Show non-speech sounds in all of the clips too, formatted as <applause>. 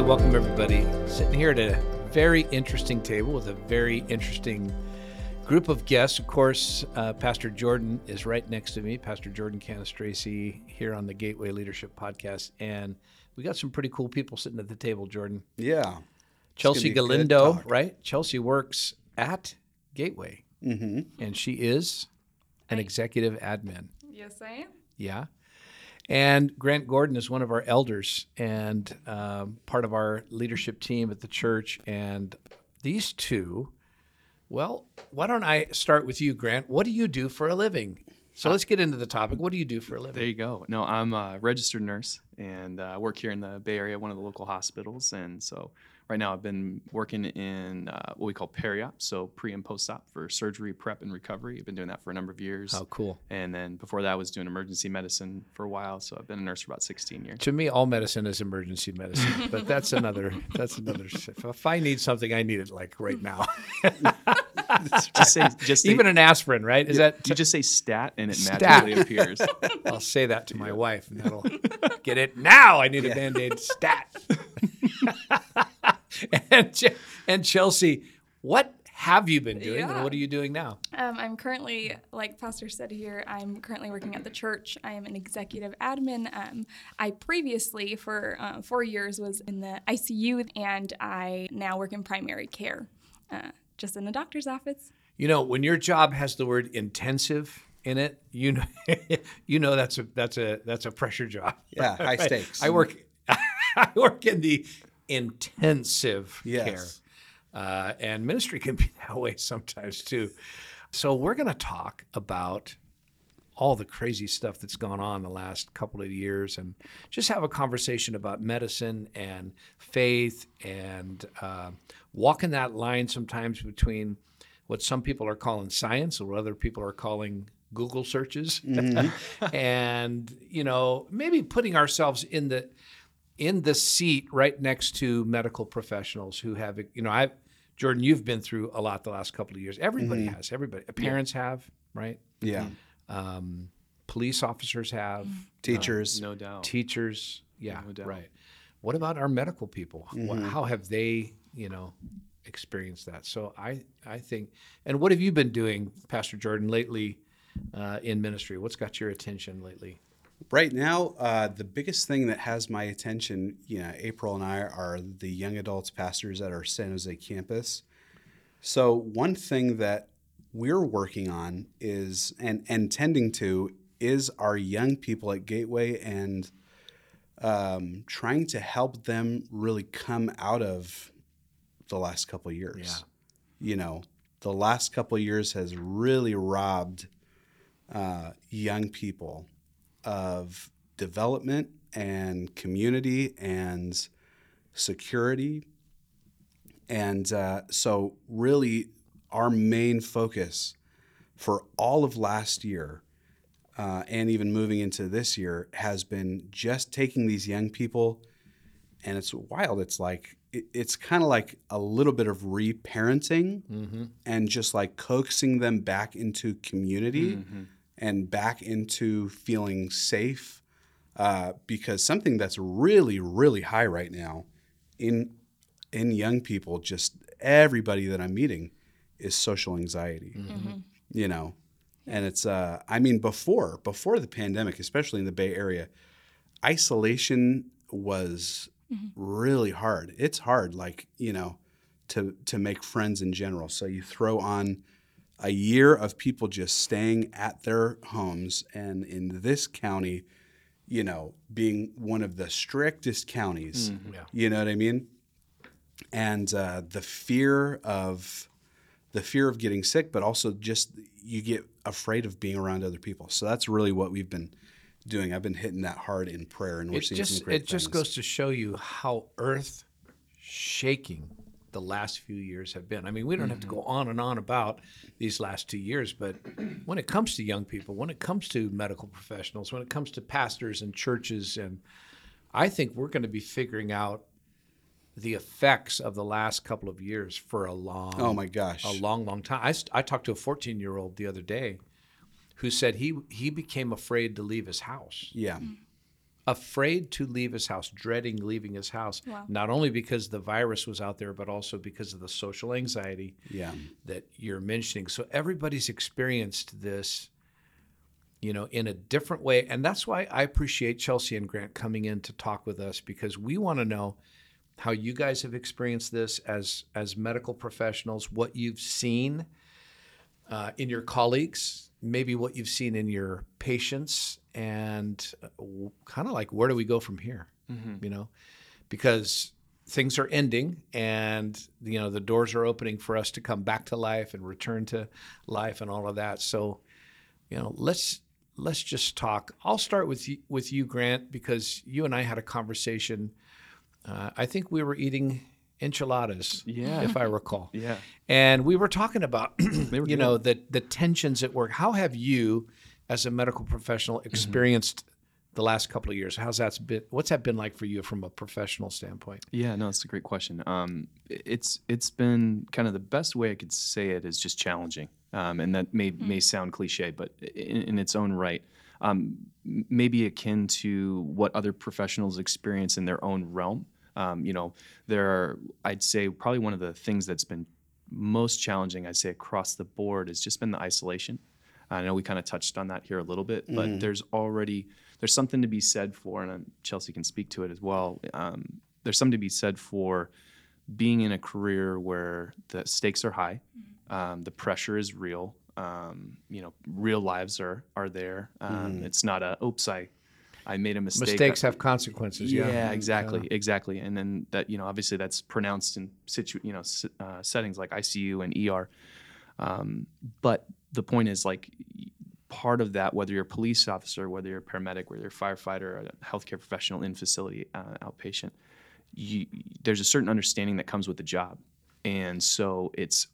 Hey, welcome everybody. Sitting here at a very interesting table with a very interesting group of guests. Of course, uh, Pastor Jordan is right next to me, Pastor Jordan Canistraci here on the Gateway Leadership Podcast. And we got some pretty cool people sitting at the table, Jordan. Yeah. Chelsea be a good Galindo, right? Chelsea works at Gateway, Mm-hmm. and she is an executive admin. Yes, I am. Yeah. And Grant Gordon is one of our elders and um, part of our leadership team at the church. And these two, well, why don't I start with you, Grant? What do you do for a living? So let's get into the topic. What do you do for a living? There you go. No, I'm a registered nurse and uh, work here in the Bay Area, one of the local hospitals. And so right now I've been working in uh, what we call peri-op, so pre and post-op for surgery prep and recovery. I've been doing that for a number of years. Oh, cool. And then before that, I was doing emergency medicine for a while. So I've been a nurse for about 16 years. To me, all medicine is emergency medicine, <laughs> but that's another. That's another. If I need something, I need it like right now. <laughs> Just say, just say, Even an aspirin, right? Is that? you just say stat and it Stat. magically appears. <laughs> I'll say that to my wife, and that'll get it now. I need a band aid stat. <laughs> and, Ch- and Chelsea, what have you been doing, and what are you doing now? Um, I'm currently, like Pastor said here, I'm currently working at the church. I am an executive admin. Um, I previously, for uh, four years, was in the ICU, and I now work in primary care, uh, just in the doctor's office. You know, when your job has the word intensive in it, you know, <laughs> you know that's a that's a that's a pressure job. Yeah, high <laughs> Right? stakes. I work, I work in the intensive Yes. care, uh, and ministry can be <laughs> that way sometimes too. So we're going to talk about all the crazy stuff that's gone on the last couple of years, and just have a conversation about medicine and faith, and uh, walking that line sometimes between what some people are calling science, or what other people are calling Google searches, <laughs> and you know maybe putting ourselves in the in the seat right next to medical professionals who have you know I've, Jordan you've been through a lot the last couple of years. Everybody has. Everybody parents have right? Yeah. um, police officers have Teachers. No doubt. teachers. Yeah No doubt. right. What about our medical people? Mm-hmm. how have they you know experienced that? So I I think and what have you been doing Pastor Jordan lately uh, in ministry? What's got your attention lately Right now, uh, the biggest thing that has my attention, you know, April and I are the young adults pastors at our San Jose campus. So one thing that we're working on is and and tending to is our young people at Gateway and um, trying to help them really come out of the last couple of years. You know, the last couple of years has really robbed uh, young people of development and community and security. And uh, so, really, our main focus for all of last year uh, and even moving into this year has been just taking these young people. And it's wild. It's like, it, it's kind of like a little bit of reparenting mm-hmm. and just like coaxing them back into community and back into feeling safe uh, because something that's really really high right now in in young people just everybody that i'm meeting is social anxiety you know? And it's uh i mean before before the pandemic especially in the bay area isolation was really hard. It's hard like you know to to make friends in general. So you throw on a year of people just staying at their homes and in this county you know being one of the strictest counties yeah. you know what i mean? And uh, the fear of the fear of getting sick but also just you get afraid of being around other people. So that's really what we've been doing. I've been hitting that hard in prayer and we're it seeing some just great it just goes to show you how earth shaking the last few years have been. I mean, we don't have to go mm-hmm. on and on about these last two years, but when it comes to young people, when it comes to medical professionals, when it comes to pastors and churches, and I think we're going to be figuring out the effects of the last couple of years for a long, oh my gosh. a long, long time. I, st- I talked to a 14 year old the other day who said he he became afraid to leave his house. Yeah mm. Afraid to leave his house, dreading leaving his house, Wow. not only because the virus was out there, but also because of the social anxiety Yeah. that you're mentioning. So everybody's experienced this, you know, in a different way. And that's why I appreciate Chelsea and Grant coming in to talk with us because we want to know how you guys have experienced this as as medical professionals, what you've seen uh, in your colleagues, maybe what you've seen in your patients, and kind of like where do we go from here? You know, because things are ending and you know the doors are opening for us to come back to life and return to life and all of that. So you know let's let's just talk. I'll start with you with you grant because you and i had a conversation uh, i think we were eating enchiladas Yeah. if i recall Yeah. and we were talking about <clears throat> were you know the the tensions at work how have you as a medical professional Mm-hmm. experienced the last couple of years how's that been what's that been like for you from a professional standpoint Yeah, no, it's a great question. Um, it's it's been kind of the best way I could say it is just challenging, um, and that may may sound cliche, but in, in its own right, um, maybe akin to what other professionals experience in their own realm. Um, you know, there are I'd say probably one of the things that's been most challenging, I'd say across the board, has just been the isolation. I know we kind of touched on that here a little bit, but there's already there's something to be said for, and uh, Chelsea can speak to it as well. Um, there's something to be said for being in a career where the stakes are high, um, the pressure is real. Um, you know, real lives are are there. Um, It's not a oops, I I made a mistake. mistakes have consequences yeah, Yeah, exactly, exactly. And then that you know, obviously that's pronounced in situ you know uh, settings like ICU and ER. Um, but the point is like part of that, whether you're a police officer, whether you're a paramedic, whether you're a firefighter, a healthcare professional in facility uh, outpatient, you, there's a certain understanding that comes with the job, and so it's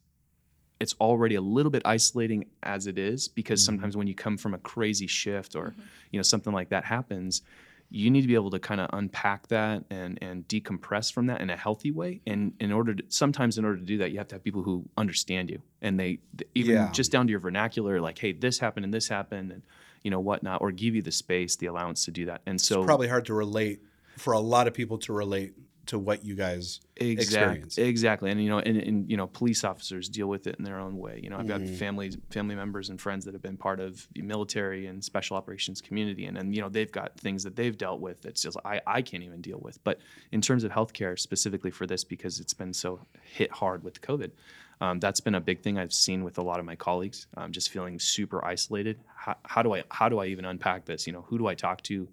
it's already a little bit isolating as it is because mm-hmm. sometimes when you come from a crazy shift or mm-hmm. you know something like that happens you need to be able to kind of unpack that and and decompress from that in a healthy way. And in order to sometimes in order to do that you have to have people who understand you. And they th- even Yeah. just down to your vernacular like hey this happened and this happened and you know whatnot or give you the space the allowance to do that. And so It's probably hard to relate for a lot of people to relate to what you guys Exactly. experience. Exactly. And you know, and, and you know, police officers deal with it in their own way. You know, I've got Mm-hmm. families, family members, and friends that have been part of the military and special operations community, and and you know, they've got things that they've dealt with that's just I I can't even deal with. But in terms of healthcare, specifically for this, because it's been so hit hard with COVID. Um, that's been a big thing I've seen with a lot of my colleagues. Um, just feeling super isolated. How, how do I how do I even unpack this? You know, who do I talk to?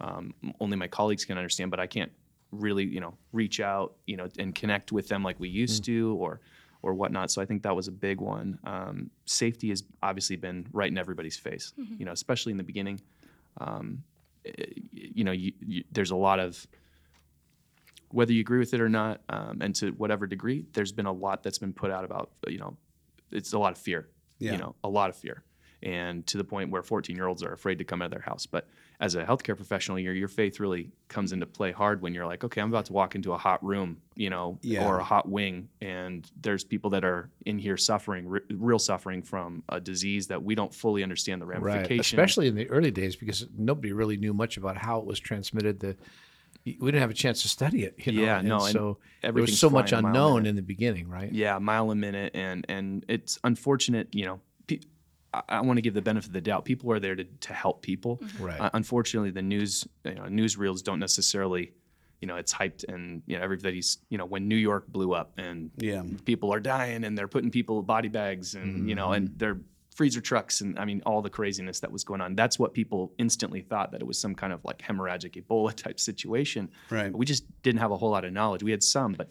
Um, only my colleagues can understand, but I can't really you know reach out you know and connect with them like we used to or or whatnot. So i think that was a big one. Um, safety has obviously been right in everybody's face you know especially in the beginning. Um, eh, you know you, you, there's a lot of whether you agree with it or not um, and to whatever degree there's been a lot that's been put out about you know it's a lot of fear Yeah. you know a lot of fear and to the point where 14 year olds are afraid to come out of their house. But as a healthcare professional your, your faith really comes into play hard when you're like okay i'm about to walk into a hot room you know Yeah. or a hot wing and there's people that are in here suffering re- real suffering from a disease that we don't fully understand the right ramifications. especially in the early days because nobody really knew much about how it was transmitted the we didn't have a chance to study it you know? Yeah, and no, and so there was so much flying a mile a unknown in the beginning right? Yeah mile a minute and and it's unfortunate you know I, I want to give the benefit of the doubt. People are there to, to help people. Right. uh, unfortunately the news you know, newsreels don't necessarily you know it's hyped and you know everybody's you know when new york blew up and Yeah. people are dying and they're putting people in body bags and you know and they're freezer trucks and i mean all the craziness that was going on. That's what people instantly thought that it was some kind of like hemorrhagic ebola type situation. Right. we just didn't have a whole lot of knowledge. We had some but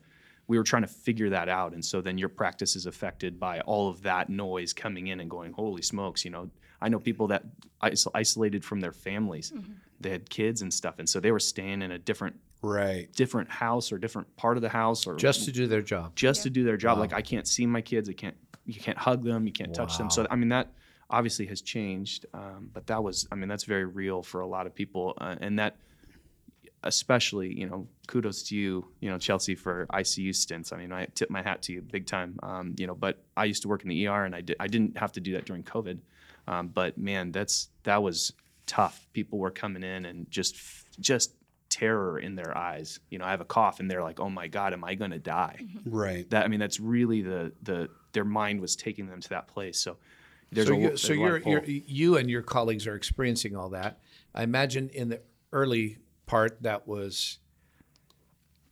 we were trying to figure that out and so then your practice is affected by all of that noise coming in and going holy smokes you know i know people that is- isolated from their families they had kids and stuff and so they were staying in a different Right. different house or different part of the house or just to do their job just to do their job. Like I can't see my kids. I can't. You can't hug them. You can't touch them. So I mean that obviously has changed. Um, but that was. I mean that's very real for a lot of people, uh, and that especially you know kudos to you you know Chelsea for ICU stints. I mean I tip my hat to you big time. Um, you know, but I used to work in the ER and I did I didn't have to do that during COVID. Um, but man, that's that was tough. People were coming in and just just terror in their eyes. You know, I have a cough and they're like, "Oh my god, am I going to die?" Right. That I mean, that's really the the their mind was taking them to that place. So there's so a, you, there's So a you're, you're you and your colleagues are experiencing all that. I imagine in the early part that was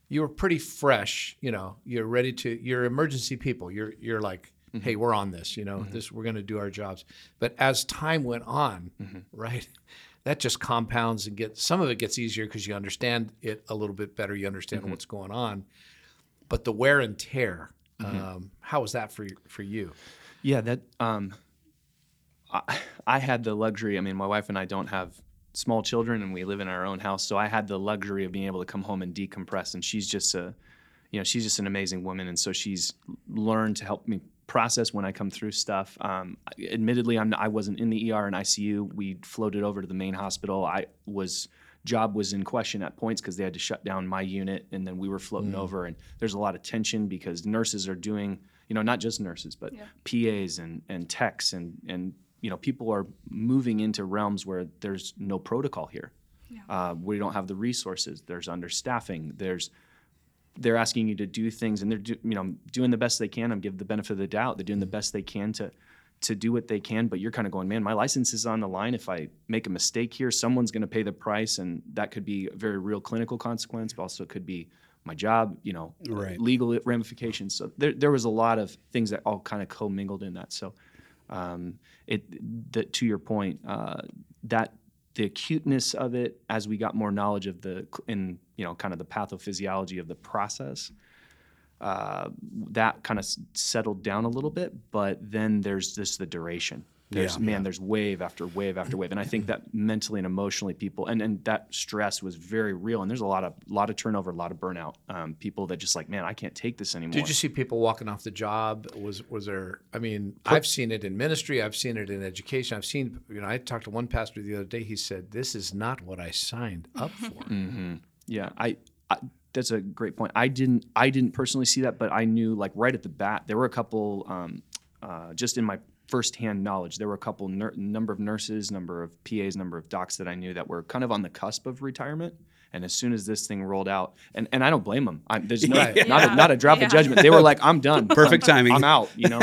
you were pretty fresh. You know, you're ready to. You're emergency people. You're you're like, Mm-hmm. hey, we're on this. You know, this we're going to do our jobs. But as time went on, Mm-hmm. right, that just compounds and gets some of it gets easier because you understand it a little bit better. You understand Mm-hmm. what's going on. But the wear and tear. Mm-hmm. Um, how was that for for you? Yeah, that um, I, I had the luxury. I mean, my wife and I don't have small children, and we live in our own house, so I had the luxury of being able to come home and decompress. And she's just a, you know, she's just an amazing woman, and so she's learned to help me process when I come through stuff. Um, admittedly, I'm I wasn't in the ER and ICU. We floated over to the main hospital. I was job was in question at points because they had to shut down my unit, and then we were floating over. And there's a lot of tension because nurses are doing, you know, not just nurses, but PAs and and techs and and you know people are moving into realms where there's no protocol here. Uh, we don't have the resources. There's understaffing. There's they're asking you to do things and they're do, you know doing the best they can. I'm give the benefit of the doubt. They're doing the best they can to to do what they can, but you're kind of going, man, my license is on the line. If I make a mistake here, someone's going to pay the price, and that could be a very real clinical consequence, but also it could be my job, you know, Right. legal ramifications. So there, there was a lot of things that all kind of commingled in that. So um, it that to your point, uh, that the acuteness of it as we got more knowledge of the in you know kind of the pathophysiology of the process uh, that kind of settled down a little bit but then there's just the duration there's Yeah. man there's wave after wave after wave and i think that mentally and emotionally people and, and that stress was very real and there's a lot of lot of turnover a lot of burnout um, people that just like man i can't take this anymore Did you see people walking off the job? Was was there? I mean, I've seen it in ministry. I've seen it in education. I've seen. You know, I talked to one pastor the other day. He said, "This is not what I signed up for." <laughs> Yeah, I, I that's a great point. I didn't I didn't personally see that, but I knew like right at the bat there were a couple um, uh, just in my firsthand knowledge there were a couple nur- number of nurses, number of PAs, number of docs that I knew that were kind of on the cusp of retirement. And as soon as this thing rolled out, and, and I don't blame them. I'm, there's no, <laughs> Right. not, a, not a drop Yeah. of judgment. They were like, I'm done. <laughs> Perfect <laughs> I'm- timing. I'm out. You know.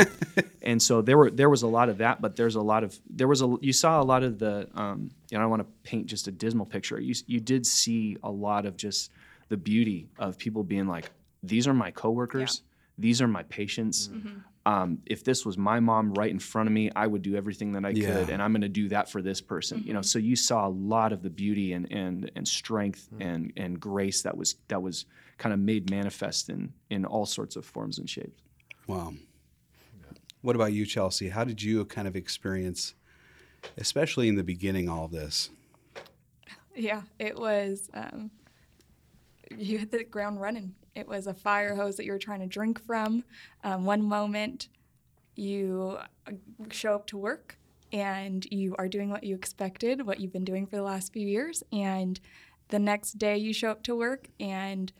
and so there were there was a lot of that, but there's a lot of there was a you saw a lot of the um, you know I don't want to paint just a dismal picture. You you did see a lot of just the beauty of people being like, these are my coworkers, these are my patients. Mm-hmm. Um, if this was my mom right in front of me, I would do everything that I Yeah. could, and I'm going to do that for this person. You know, so you saw a lot of the beauty and and and strength and and grace that was that was kind of made manifest in in all sorts of forms and shapes. Wow. What about you, Chelsea? How did you kind of experience, especially in the beginning, all of this? Yeah, it was. Um, you hit the ground running. It was a fire hose that you were trying to drink from. Um, one moment, you uh, show up to work and you are doing what you expected, what you've been doing for the last few years, and the next day you show up to work and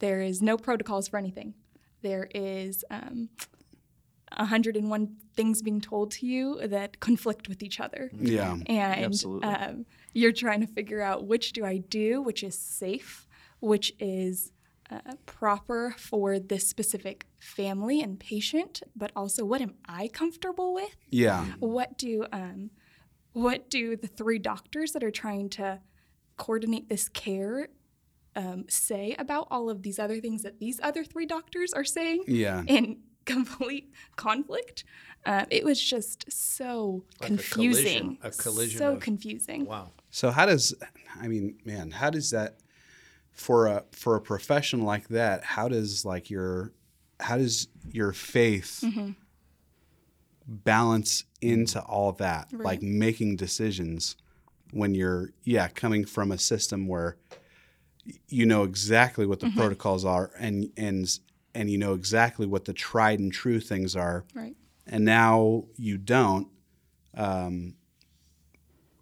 there is no protocols for anything. There is um, 101 things being told to you that conflict with each other Yeah. and Absolutely. um, you're trying to figure out which do I do, which is safe, which is uh, proper for this specific family and patient, but also what am I comfortable with? Yeah. What do um, what do the three doctors that are trying to coordinate this care um, say about all of these other things that these other three doctors are saying? Yeah. in <laughs> complete conflict. Uh, it was just so Like a confusing. collision- a collision So of- confusing. Wow. So how does I mean, man, how does that for a for a profession like that, how does like your how does your faith Mm-hmm. balance into all that? Right. Like making decisions when you're yeah, coming from a system where you know exactly what the Mm-hmm. protocols are and and and you know exactly what the tried and true things are Right. and now you don't um,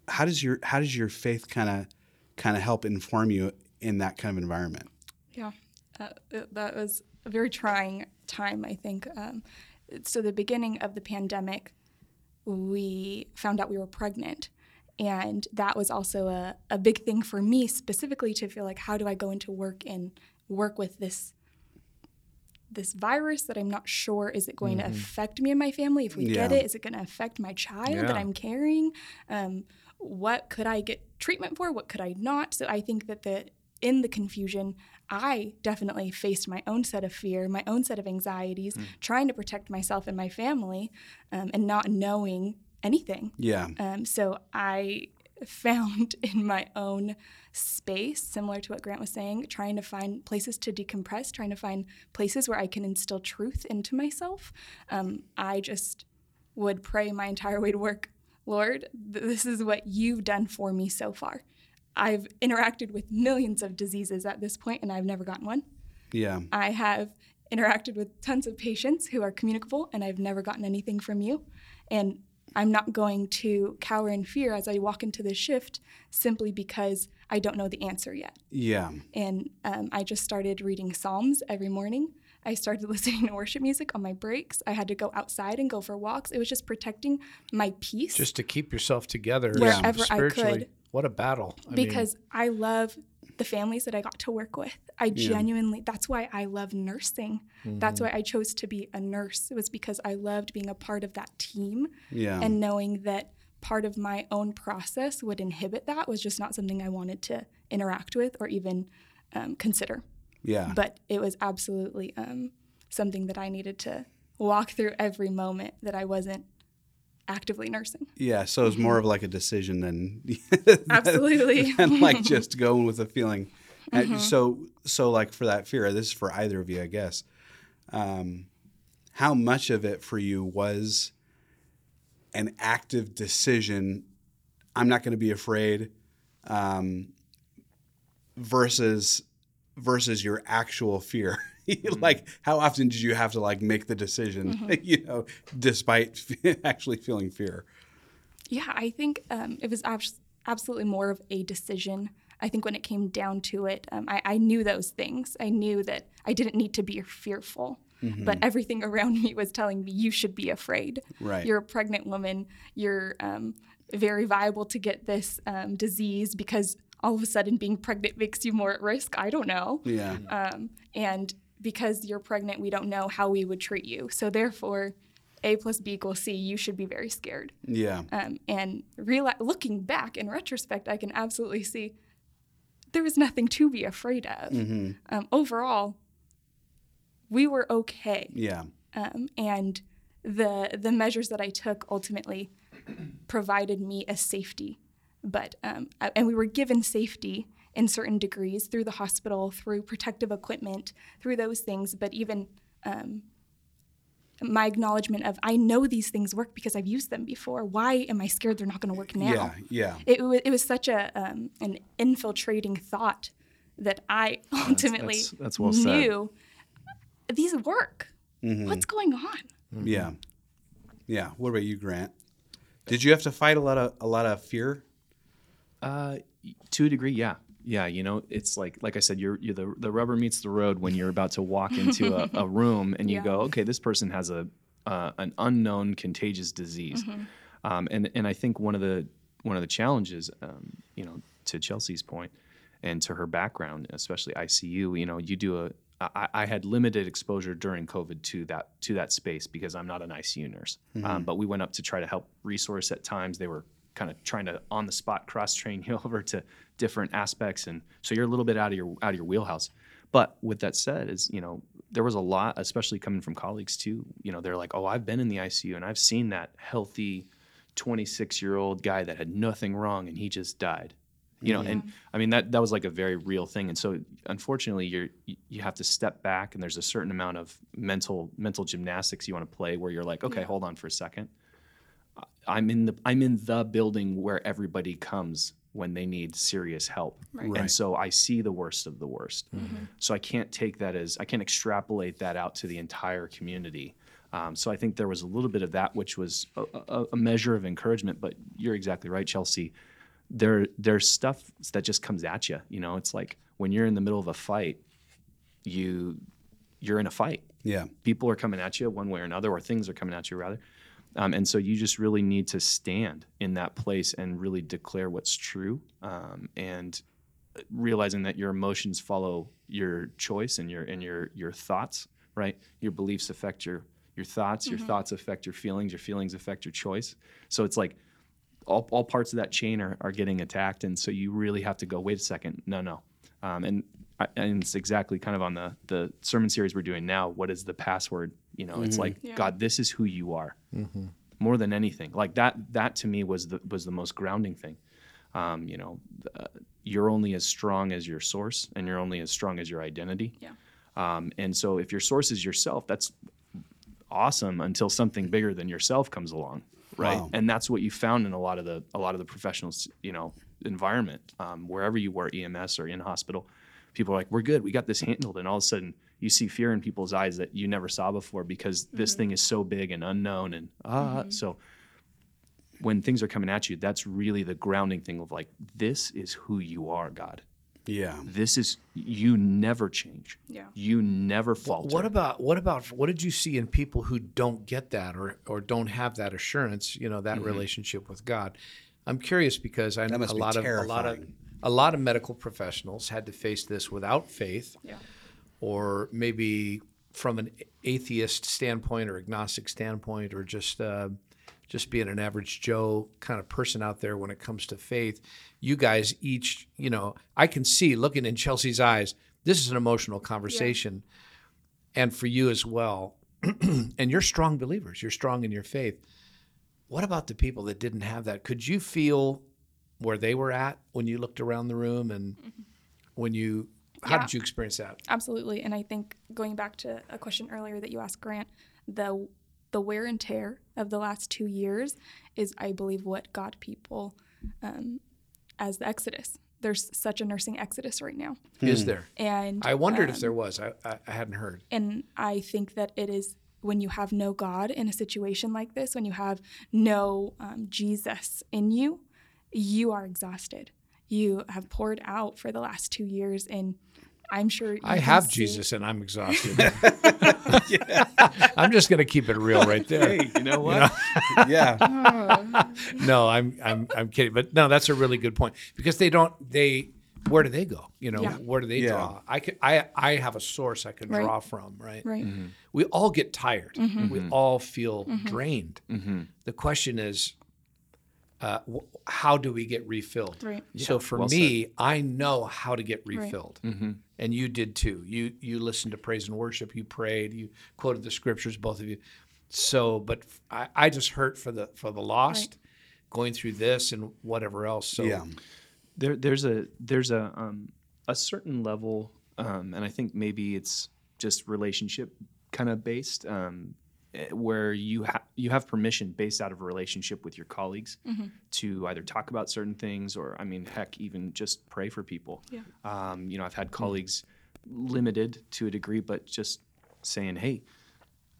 how does your how does your faith kind of kind of help inform you in that kind of environment Yeah. Uh, that was a very trying time, I think. Um, so, the beginning of the pandemic, we found out we were pregnant. and that was also a, a big thing for me specifically to feel like how do I go into work and work with this this virus that I'm not sure is it going to affect me and my family if we get it is it going to affect my child that I'm carrying um, what could I get treatment for what could I not so I think that the in the confusion I definitely faced my own set of fear my own set of anxieties trying to protect myself and my family um, and not knowing anything Yeah. um, so I found <laughs> in my own space, similar to what Grant was saying, trying to find places to decompress, trying to find places where I can instill truth into myself. Um, I just would pray my entire way to work, Lord, th- this is what you've done for me so far. I've interacted with millions of diseases at this point, and I've never gotten one. Yeah. I have interacted with tons of patients who are communicable, and I've never gotten anything from you. And I'm not going to cower in fear as I walk into this shift simply because I don't know the answer yet. Yeah. And um, I just started reading Psalms every morning. I started <laughs> listening to worship music on my breaks. I had to go outside and go for walks. It was just protecting my peace. Just to keep yourself together yeah. Wherever I could. What a battle. I mean, because I love the families that I got to work with. I genuinely, that's why I love nursing. That's why I chose to be a nurse. It was because I loved being a part of that team Yeah. and knowing that part of my own process would inhibit that was just not something I wanted to interact with or even um, consider. yeah. But it was absolutely um, something that I needed to walk through every moment that I wasn't actively nursing. Yeah, so it's more of like a decision than Absolutely. <laughs> than like <laughs> just going with a feeling. Uh, So so like for that fear, this is for either of you, I guess. Um, how much of it for you was an active decision? I'm not going to be afraid. Um, versus versus your actual fear. <laughs> <laughs> like how often did you have to like make the decision, <laughs> you know, despite <laughs> actually feeling fear? Yeah, I think um, it was abs- absolutely more of a decision. I think when it came down to it, um, I, I knew those things. I knew that I didn't need to be fearful, but everything around me was telling me you should be afraid. Right. You're a pregnant woman. You're um, very viable to get this um, disease because all of a sudden being pregnant makes you more at risk. I don't know. Yeah. Um, and because you're pregnant, we don't know how we would treat you. So therefore, A plus B equals C. You should be very scared. Yeah. Um, and reali- looking back in retrospect, I can absolutely see there was nothing to be afraid of. Um, overall, we were okay, Yeah. um, and the the measures that I took ultimately provided me a safety. But um, and we were given safety in certain degrees through the hospital, through protective equipment, through those things. But even um, my acknowledgement of I know these things work because I've used them before. Why am I scared they're not going to work now? Yeah. Yeah. It, wa- it was such a um, an infiltrating thought that I ultimately that's- that's well said. knew these work. Mm-hmm. What's going on? Yeah. Yeah. What about you, Grant? Did you have to fight a lot of a lot of fear? Uh, to a degree, yeah, yeah. You know, it's like like I said, you're, you're the the rubber meets the road when you're about to walk <laughs> into a, a room and you Yeah. go, okay, this person has a uh, an unknown contagious disease, um, and and I think one of the one of the challenges, um, you know, to Chelsea's point, and to her background, especially ICU, you know, you do a I, I had limited exposure during COVID to that to that space because I'm not an ICU nurse. Um, but we went up to try to help resource at times. They were kind of trying to on the spot cross train you <laughs> over to different aspects, and so you're a little bit out of your out of your wheelhouse. But with that said, is you know there was a lot, especially coming from colleagues too. You know they're like, oh, I've been in the ICU and I've seen that healthy 26 year old guy that had nothing wrong and he just died you know and i mean that that was like a very real thing and so unfortunately you're you- have to step back and there's a certain amount of mental mental gymnastics you want to play where you're like okay hold on for a second i'm in the i'm in the building where everybody comes when they need serious help. Right. and so i see the worst of the worst. So i can't take that as i can't extrapolate that out to the entire community. Um, so i think there was a little bit of that which was a, a, a measure of encouragement but you're exactly right chelsea. There there's stuff that just comes at you you know? It's like when you're in the middle of a fight you you're in a fight. Yeah. people are coming at you one way or another or things are coming at you rather Um, and so you just really need to stand in that place and really declare what's true um, and realizing that your emotions follow your choice and your and your your thoughts right? Your beliefs affect your your thoughts your thoughts affect your feelings your feelings affect your choice. So it's like all, all parts of that chain are, are getting attacked and so you really have to go wait a second no no. Um, and I- and it's exactly kind of on the the sermon series we're doing now what is the password? You know it's like Yeah. god this is who you are. More than anything. Like that that to me was the was the most grounding thing. Um, you know uh, you're only as strong as your source and you're only as strong as your identity. Yeah. um, and so if your source is yourself that's awesome until something bigger than yourself comes along right? Wow. and that's what you found in a lot of the a lot of the professionals you know environment. Um, wherever you were ems or in hospital people are like we're good we got this handled and all of a sudden you see fear in people's eyes that you never saw before because this mm-hmm. thing is so big and unknown and ah mm-hmm. so when things are coming at you that's really the grounding thing of like this is who you are god Yeah. this is you never change Yeah. you never falter What about what about what did you see in people who don't get that or or don't have that assurance? You know that mm-hmm. relationship with God. I'm curious because I know a be lot of a lot of terrifying. A lot of medical professionals had to face this without faith, Yeah. or maybe from an atheist standpoint or agnostic standpoint, or just uh, just being an average Joe kind of person out there when it comes to faith. You guys each, you know, I can see looking in Chelsea's eyes. This is an emotional conversation and for you as well. <clears throat> and you're strong believers. You're strong in your faith. What about the people that didn't have that? Could you feel where they were at when you looked around the room and when you how Yeah. did you experience that? Absolutely. And I think going back to a question earlier that you asked Grant, the the wear and tear of the last two years is, I believe, what got people um, as the exodus. There's such a nursing exodus right now, Is there? and I wondered if um, there was. I, I, I hadn't heard. and I think that it is when you have no God in a situation like this, when you have no um, Jesus in you, you are exhausted. You have poured out for the last two years, and I'm sure you I have see- Jesus and I'm exhausted. <laughs> <laughs> I'm just going to keep it real right there. hey you know what <laughs> Yeah. No, I'm I'm I'm kidding. But no, that's a really good point because they don't they where do they go? You know, Yeah. where do they Yeah. draw? I could I I have a source I can Right. draw from, right? Right. We all get tired. Mm-hmm. We all feel drained. Mm-hmm. The question is uh, how do we get refilled? Right. So for well me, I know how to get refilled. Mm-hmm. And you did too. You you listened to praise and worship. You prayed. You quoted the scriptures. Both of you. So, but I, I just hurt for the for the lost, going through this and whatever else. So Yeah. there there's a there's a um, a certain level um, and I think maybe it's just relationship kind of based um, where you have you have permission based out of a relationship with your colleagues to either talk about certain things or I mean heck even just pray for people Yeah. um, you know I've had colleagues limited to a degree but just saying hey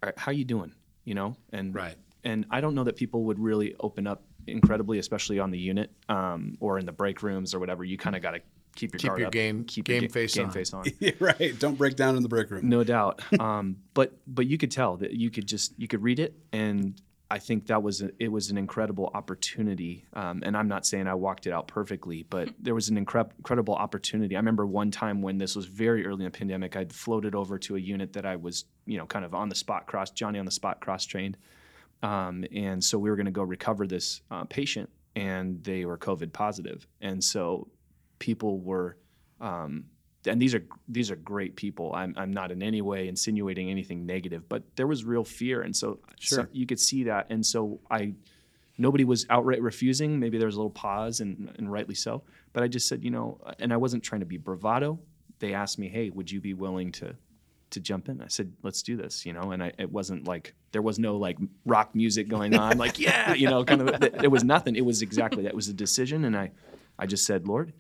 all right, how you doing you know and Right. and I don't know that people would really open up incredibly, especially on the unit um, or in the break rooms or whatever. You kind of got to keep your Keep guard your up, game- keep game your ga- face game on. face on. <laughs> Right. Don't break down in the break room. no doubt. <laughs> Um, but but you could tell that you could just you could read it, and I think that was a, it was an incredible opportunity. Um, and I'm not saying I walked it out perfectly, but there was an incre- incredible opportunity. I remember one time when this was very early in the pandemic, I'd floated over to a unit that I was you know kind of on the spot cross Johnny on the spot cross trained. Um, and so we were going to go recover this uh, patient, and they were COVID positive. And so people were, um, and these are these are great people. I'm I'm not in any way insinuating anything negative, but there was real fear, and so, so you could see that. And so I, nobody was outright refusing. Maybe there was a little pause, and and rightly so. But I just said, you know, and I wasn't trying to be bravado. They asked me, hey, would you be willing to to jump in. I said, let's do this, you know, and I, it wasn't like, there was no like rock music going on, <laughs> like, yeah, you know, kind of, there was nothing. It was exactly that. It was a decision. And I, I just said, Lord,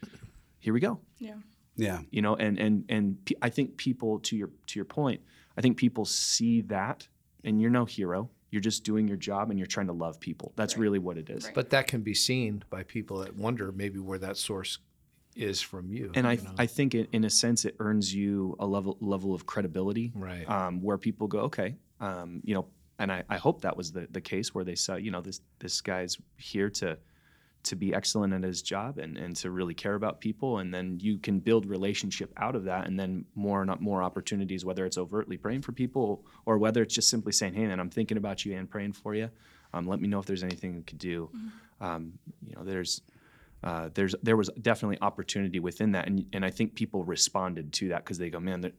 here we go, Yeah. Yeah. you know, and, and, and pe- I think people, to your, to your point, I think people see that and you're no hero. You're just doing your job and you're trying to love people. That's Right. really what it is. Right. but that can be seen by people that wonder maybe where that source is from you. And I, know? I think it, in a sense, it earns you a level level of credibility, Right. Um, where people go, okay, um, you know, and I, I hope that was the, the case where they saw, you know, this this guy's here to to be excellent at his job and, and to really care about people. And then you can build relationship out of that and then more and more opportunities whether it's overtly praying for people or whether it's just simply saying hey man i'm thinking about you and praying for you. Um, let me know if there's anything we could do. Um, you know there's uh, there's there was definitely opportunity within that. And, and i think people responded to that because they go man there-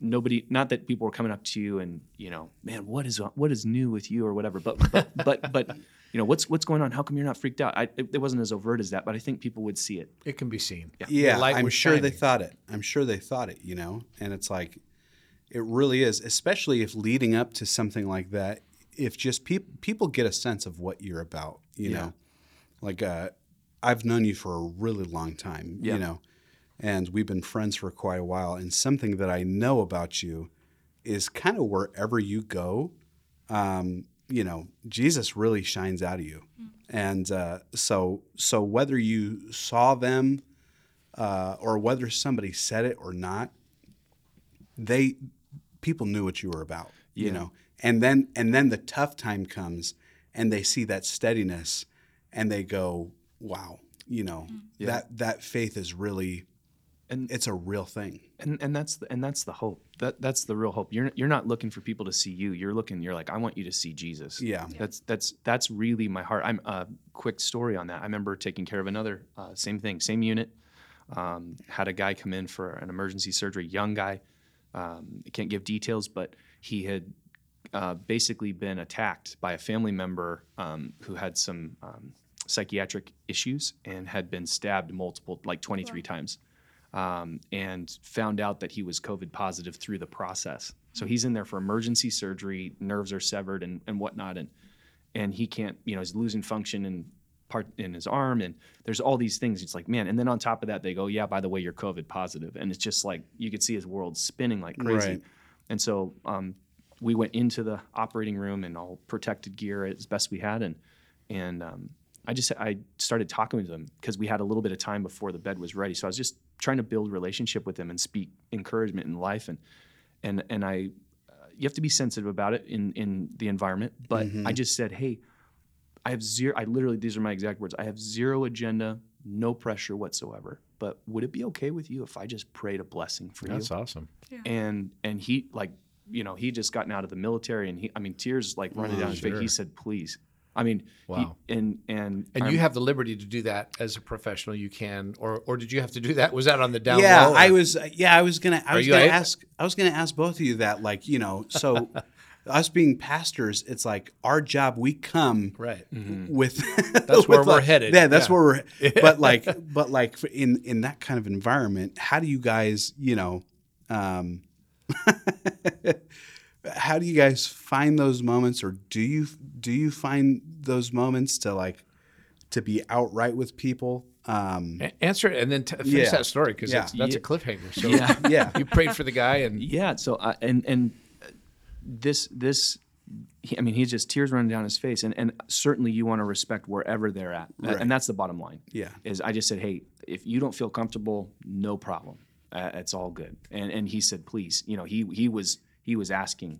nobody not that people were coming up to you and you know man what is what is new with you or whatever but but but, but <laughs> you know what's what's going on how come you're not freaked out I, it, it wasn't as overt as that but i think people would see it It can be seen. Yeah, The light I'm was sure they thought it. I'm sure they thought it, you know? And it's like, it really is, especially if leading up to something like that, if just people people get a sense of what you're about, you Yeah. know? Like, uh, I've known you for a really long time, Yeah. you know? And we've been friends for quite a while. And something that I know about you is kind of wherever you go, um, you know, Jesus really shines out of you. And uh, so, so whether you saw them uh, or whether somebody said it or not, they people knew what you were about. You know, and then and then the tough time comes, and they see that steadiness, and they go, "Wow, you know, Yeah. that that faith is really, and it's a real thing." and and that's the, and that's the hope. That that's the real hope. You're you're not looking for people to see you. You're looking you're like i want you to see jesus. Yeah. that's that's that's really my heart. I'm a uh, quick story on that. I remember taking care of another uh, same thing same unit. Um, had a guy come in for an emergency surgery young guy. Um, I can't give details but he had uh, basically been attacked by a family member um, who had some um, psychiatric issues and had been stabbed multiple like 23 times um, and found out that he was COVID positive through the process. So he's in there for emergency surgery, nerves are severed and, and whatnot, and and he can't, you know, he's losing function in part in his arm, and there's all these things. It's like, man, and then on top of that, they go, yeah, by the way, you're COVID positive, and it's just like you could see his world spinning like crazy. Right. And so um, we went into the operating room in all protected gear as best we had, and and um, I just I started talking to him because we had a little bit of time before the bed was ready. So I was just trying to build relationship with them and speak encouragement in life, and and and I uh, you have to be sensitive about it in in the environment. But I just said, hey, I have zero. I literally these are my exact words. I have zero agenda, no pressure whatsoever. But would it be okay with you if I just prayed a blessing for you? That's awesome. and and he like you know he just gotten out of the military and he i mean tears like running down his face he said please i mean he- Wow. and and And I'm- you have the liberty to do that as a professional. You can, or or did you have to do that? Was that on the down yeah, low? I was. Yeah, I was gonna. I Are was you gonna a- ask. I was gonna ask both of you that. Like, you know, so <laughs> us being pastors, it's like our job. We come right. with <laughs> That's where with, we're like- headed. Yeah, that's Yeah. where we're. <laughs> But like, but like in in that kind of environment, how do you guys, you know, um, how do you guys find those moments, or do you do you find those moments to like to be outright with people? Um, A- Answer it and then t- finish Yeah. that story because Yeah. that's, that's a cliffhanger. So Yeah. <laughs> yeah, you prayed for the guy and <laughs> yeah so I, and and uh, this this i mean he's just tears running down his face and and certainly you want to respect wherever they're at Right. and that's the bottom line Yeah. is i just said hey if you don't feel comfortable no problem uh, it's all good and and he said please you know he he was he was asking.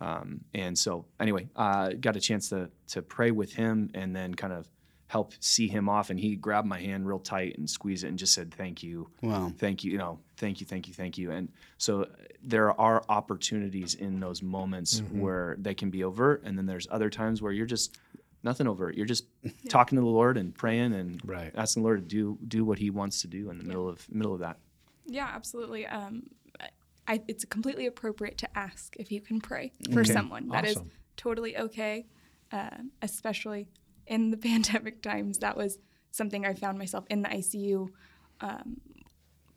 Um, and so anyway uh, got a chance to to pray with him and then kind of help see him off. And he grabbed my hand real tight and squeezed it and just said thank you. Wow. thank you you know thank you thank you thank you. And so uh, there are opportunities in those moments where they can be overt. And then there's other times where you're just nothing overt. You're just talking to the lord and praying and Right. asking the lord to do do what he wants to do in the middle of middle of that. Yeah, absolutely. Um, I, it's completely appropriate to ask if you can pray for someone. That is Awesome. totally okay, um, especially in the <laughs> pandemic times. That was something I found myself in the ICU. Um,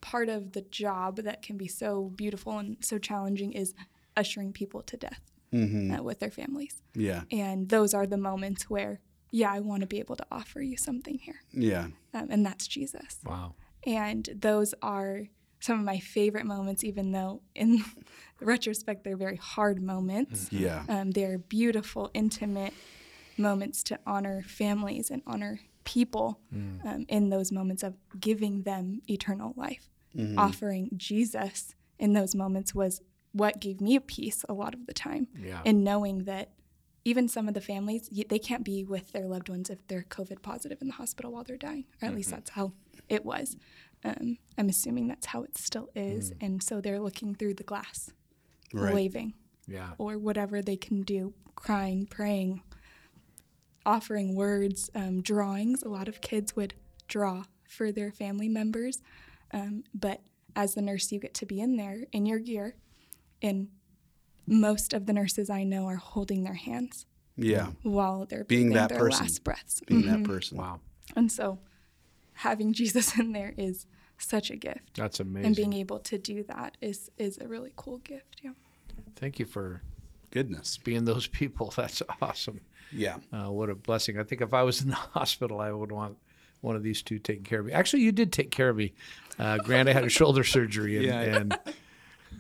part of the job that can be so beautiful and so challenging is ushering people to death uh, with their families. Yeah. And those are the moments where, yeah, I want to be able to offer you something here. Yeah. Um, and that's Jesus. wow. And those are some of my favorite moments, even though in <laughs> retrospect they're very hard moments. Yeah. Um, they're beautiful, intimate moments to honor families and honor people um, in those moments of giving them eternal life. Offering Jesus in those moments was what gave me a peace a lot of the time Yeah. in knowing that even some of the families they can't be with their loved ones if they're covid positive in the hospital while they're dying or at least that's how it was um, i'm assuming that's how it still is and so they're looking through the glass Right. waving yeah. or whatever they can do crying praying offering words um, drawings a lot of kids would draw for their family members um, but as the nurse you get to be in there in your gear and most of the nurses i know are holding their hands Yeah. while they're Being that their person. last breaths Being that person. Wow. and so having jesus in there is such a gift That's amazing. and being able to do that is is a really cool gift yeah Thank you for Goodness. being those people. <laughs> That's awesome. Yeah. Uh, what a blessing. I think if I was in the <laughs> hospital, I would want one of these two taking care of me. Actually, you did take care of me. Uh, Grant, I had a shoulder surgery, and, Yeah, I- and <laughs>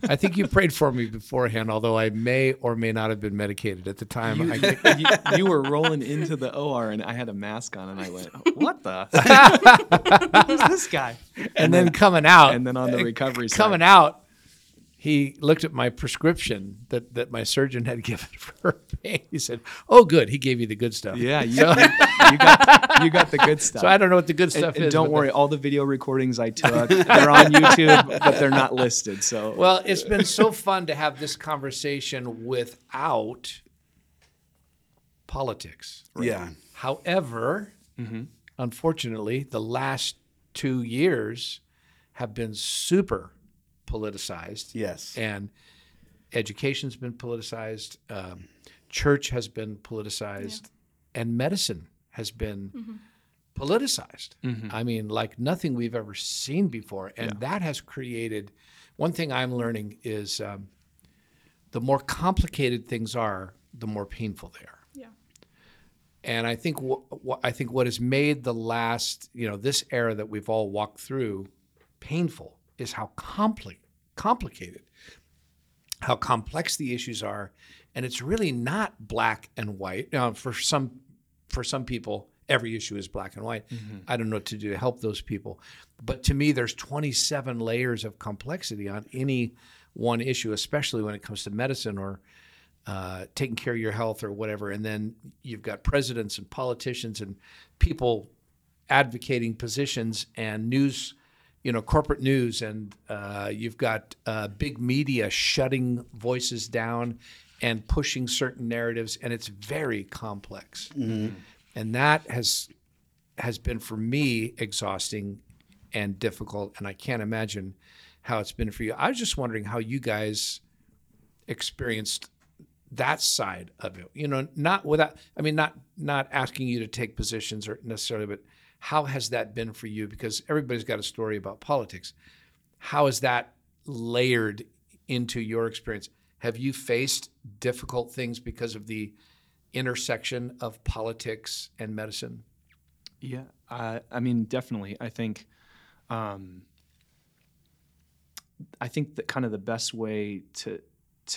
I think you prayed for me beforehand, although I may or may not have been medicated at the time. You, I, <laughs> you, <laughs> you were rolling into the OR and I had a mask on and I went, "What the? <laughs> Who's this guy?" and then coming out, And then on the recovery side, coming out, he looked at my prescription that, that my surgeon had <laughs> given for pain. He said, "Oh, good. He gave you the good stuff." Yeah, <laughs> you, you got you got the good stuff. So I don't know what the good and, stuff and is. don't worry, all the video recordings I took, <laughs> they're on YouTube, but they're not listed. So Well, it's been so fun to have this conversation without politics. Yeah. However, mm-hmm. unfortunately, the last two years have been super politicized. Yes. And education's been politicized, um, church has been politicized, and medicine has been politicized. I mean, like nothing we've ever seen before. And that has created one thing I'm learning is um, the more complicated things are, the more painful they are. yeah And I think what, what I think what has made the last, you know, this era that we've all walked through painful is how compli- complicated, how complex the issues are, and it's really not black and white. Now, for some, for some people, every issue is black and white. I don't know what to do to help those people, but to me, there's 27 layers of complexity on any one issue, especially when it comes to medicine or uh, taking care of your health or whatever. And then you've got presidents and politicians and people advocating positions and news, you know, corporate news. And uh, you've got uh, big media shutting voices down and pushing certain narratives. And it's very complex. And that has has been for me exhausting and difficult. And I can't imagine how it's been for you. I was just wondering how you guys experienced that side of it you know not without i mean not not asking you to take positions or necessarily but how has that been for you? Because everybody's got a story about politics. How is that layered into your experience? Have you faced difficult things because of the intersection of politics and medicine? Yeah, I, I mean, definitely. I think, um, I think that kind of the best way to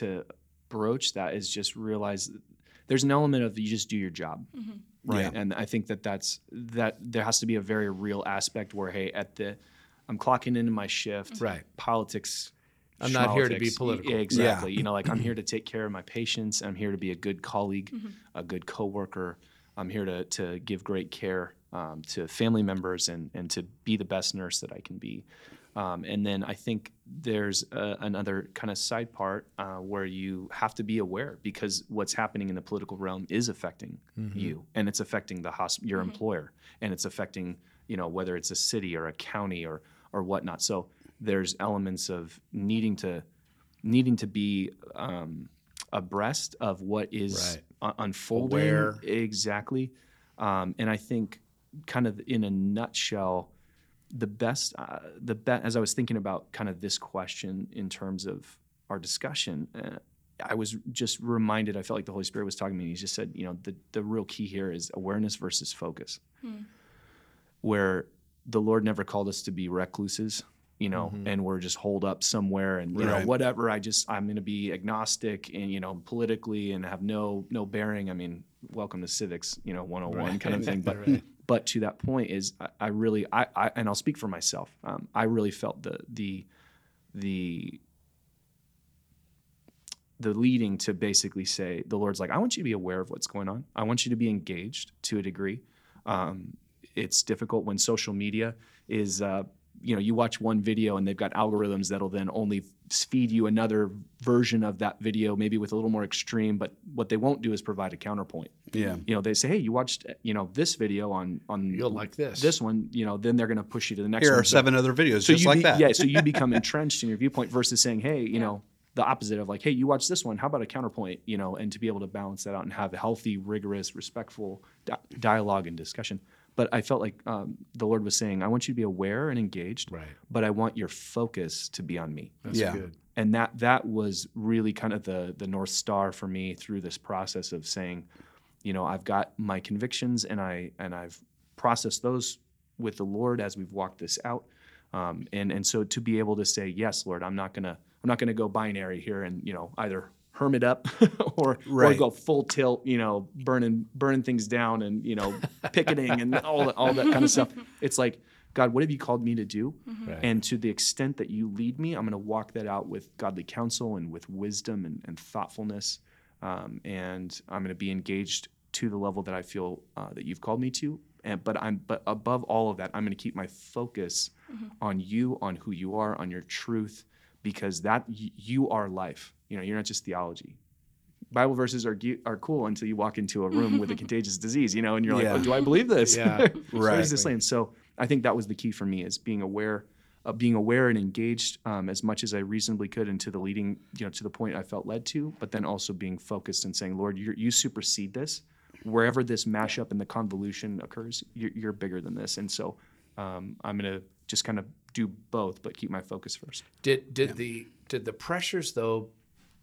to broach that is just realize that there's an element of you just do your job, right? Yeah. And I think that that's that there has to be a very real aspect where hey, at the I'm clocking into my shift, Right. Politics. I'm not here to be schmolitics, political. yeah, exactly. You know, like I'm <clears throat> here to take care of my patients. I'm here to be a good colleague, a good coworker. I'm here to to give great care um, to family members and and to be the best nurse that I can be. Um, and then I think there's uh, another kind of side part uh, where you have to be aware because what's happening in the political realm is affecting you, and it's affecting the hosp- your employer, and it's affecting you know whether it's a city or a county or or whatnot. So there's elements of needing to needing to be um, abreast of what is Right. un- unfolding Aware. exactly. Um, and I think, kind of in a nutshell, the best, uh, the best. As I was thinking about kind of this question in terms of our discussion, uh, I was just reminded. I felt like the Holy Spirit was talking to me. He just said, you know, the the real key here is awareness versus focus. Where the Lord never called us to be recluses, you know, and we're just holed up somewhere and you know whatever. I just I'm going to be agnostic and you know politically and have no no bearing. I mean, welcome to civics, you know, 101 kind of thing. <laughs> But but to that point is I, I really I, I and I'll speak for myself. Um, I really felt the the the the leading to basically say the Lord's like, I want you to be aware of what's going on. I want you to be engaged to a degree. Um, it's difficult when social media is uh, you know you watch one video and they've got algorithms that'll then only feed you another version of that video maybe with a little more extreme but what they won't do is provide a counterpoint Yeah. you know they say hey you watched you know this video on on You'll like this. this one you know then they're going to push you to the next Here one are So- seven other videos so just like be- that. yeah so you become <laughs> entrenched in your viewpoint versus saying hey you know the opposite of like hey you watch this one how about a counterpoint you know and to be able to balance that out and have a healthy rigorous respectful di- dialogue and discussion but i felt like um, the lord was saying i want you to be aware and engaged Right. but i want your focus to be on me That's Yeah. good. and that that was really kind of the the north star for me through this process of saying you know i've got my convictions and i and i've processed those with the lord as we've walked this out um, and and so to be able to say yes lord i'm not gonna i'm not gonna go binary here and you know either hermit up <laughs> or, or go full tilt you know burning burning things down and you know picketing and all that all that kind of <laughs> stuff it's like god what have you called me to do Right. and to the extent that you lead me, I'm going to walk that out with godly counsel and with wisdom and, and thoughtfulness. Um, and I'm going to be engaged to the level that I feel uh, that you've called me to. And, but I'm but above all of that, I'm going to keep my focus on you, on who you are, on your truth, because that y- you are life. You know, you're not just theology. Bible verses are are cool until you walk into a room with a <laughs> contagious disease, you know, and you're like, Yeah. oh, do I believe this? Yeah. <laughs> Right. is this saying? So I think that was the key for me is being aware, uh, being aware and engaged um, as much as I reasonably could into the leading, you know, to the point I felt led to, but then also being focused and saying, Lord, you you supersede this. Wherever this mashup and the convolution occurs, you're, you're bigger than this, and so um, I'm gonna just kind of do both, but keep my focus first. Did did the did the pressures though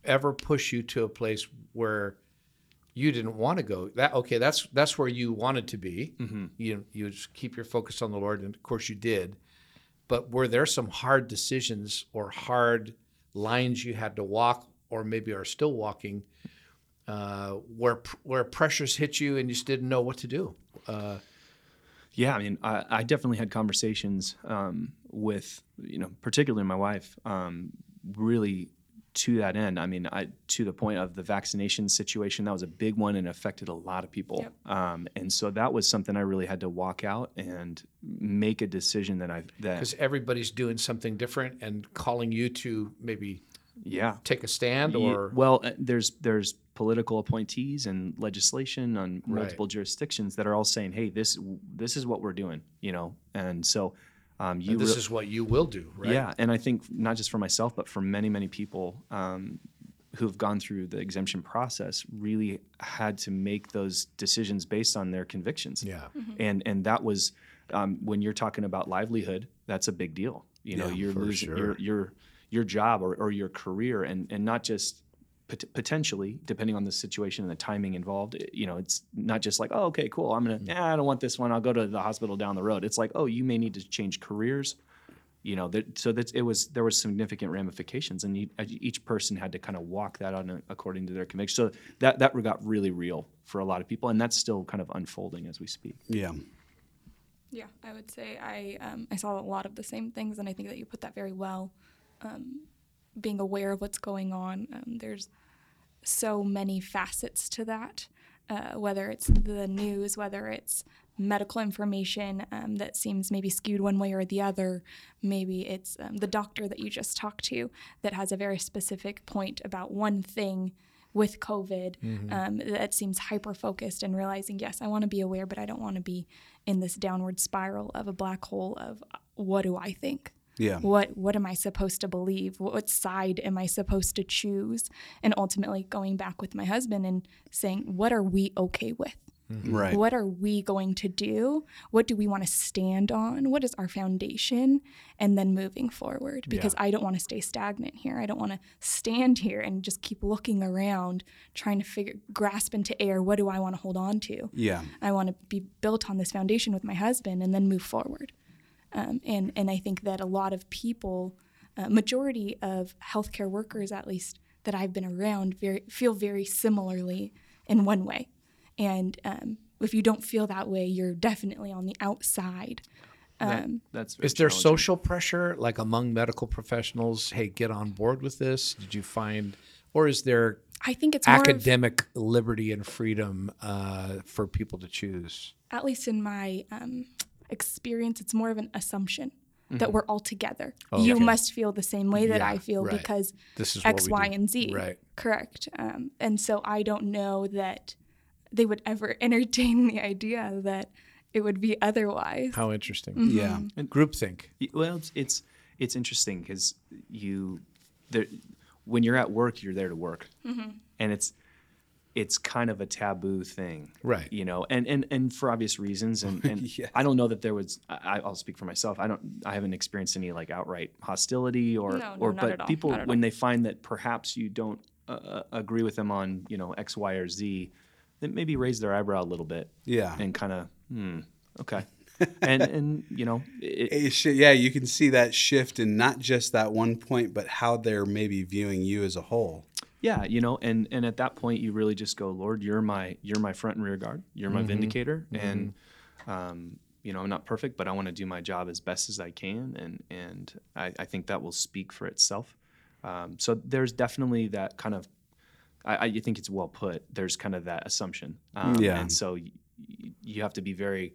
ever push you to a place where you didn't want to go? That okay, that's that's where you wanted to be. You you just keep your focus on the Lord, and of course you did. But were there some hard decisions or hard lines you had to walk, or maybe are still walking, uh, where where pressures hit you and you just didn't know what to do? Uh, Yeah, I mean, I, I definitely had conversations um, with, you know, particularly my wife, um, really to that end. I mean, I to the point of the vaccination situation, that was a big one and affected a lot of people. Yep. Um, and so that was something I really had to walk out and make a decision that I that because everybody's doing something different and calling you to maybe yeah. take a stand Ye- or well, uh, there's there's political appointees and legislation on Right. multiple jurisdictions that are all saying, "Hey, this this is what we're doing," you know, and so um, you And this rea- is what you will do, right? Yeah, and I think not just for myself, but for many, many people um, who've gone through the exemption process, really had to make those decisions based on their convictions. Yeah. and and that was um, when you're talking about livelihood, that's a big deal. You know, Yeah, you're losing sure. your your your job or, or your career, and and not just pot- potentially depending on the situation and the timing involved it- you know it's not just like oh okay cool i'm gonna Mm. yeah i don't want this one i'll go to the hospital down the road it's like oh you may need to change careers you know that so that it was there was significant ramifications and you, each person had to kind of walk that on according to their conviction so that that got really real for a lot of people and that's still kind of unfolding as we speak Yeah. Yeah, I would say I um, I saw a lot of the same things, and I think that you put that very well. Um, being aware of what's going on, um, there's so many facets to that. Uh, whether it's the news, whether it's medical information um, that seems maybe skewed one way or the other, maybe it's um, the doctor that you just talked to that has a very specific point about one thing with COVID um, that seems hyper focused and realizing, yes, I want to be aware, but I don't want to be in this downward spiral of a black hole of uh, what do I think? Yeah. What what am I supposed to believe? What, what side am I supposed to choose? And ultimately going back with my husband and saying, what are we okay with? Mm-hmm. Right. What are we going to do? What do we want to stand on? What is our foundation? And then moving forward because I don't want to stay stagnant here. I don't want to stand here and just keep looking around trying to figure grasp into air what do I want to hold on to? Yeah. I want to be built on this foundation with my husband and then move forward. Um, and and I think that a lot of people, uh, majority of healthcare workers, at least that I've been around, very feel very similarly in one way. And um, if you don't feel that way, you're definitely on the outside. That- Um, that's Is there social pressure, like among medical professionals? Hey, get on board with this. Did you find, or is there I think it's more of, academic liberty and freedom uh, for people to choose? at least in my um, experience, it's more of an assumption that mm-hmm. we're all together. Oh, you Okay. must feel the same way that Yeah, I feel right. because This is what X, we Y, do. and Z. Right. Correct. Um, and so I don't know that they would ever <laughs> entertain the idea that it would be otherwise. How interesting. Mm-hmm. Yeah. Groupthink. Y- Well, it's it's, it's interesting because you there when you're at work, you're there to work, mm-hmm. and it's it's kind of a taboo thing, Right. You know, and and and for obvious reasons, and, and <laughs> Yes. I don't know that there was. I, I'll speak for myself. I don't. I haven't experienced any like outright hostility or No, no, or not but at all, people not at when they find that perhaps you don't uh, agree with them on you know X, Y, or Z, then maybe raise their eyebrow a little bit Yeah. and kind of hmm okay, <laughs> and and you know it, It yeah, you can see that shift in not just that one point, but how they're maybe viewing you as a whole. Yeah you know and and at that point you really just go lord you're my you're my front and rear guard. You're my vindicator. And um, you know i'm not perfect but i want to do my job as best as i can and and i, I think that will speak for itself. Um, so there's definitely that kind of I, I think it's well put. There's kind of that assumption. Um, Yeah. and so y- you have to be very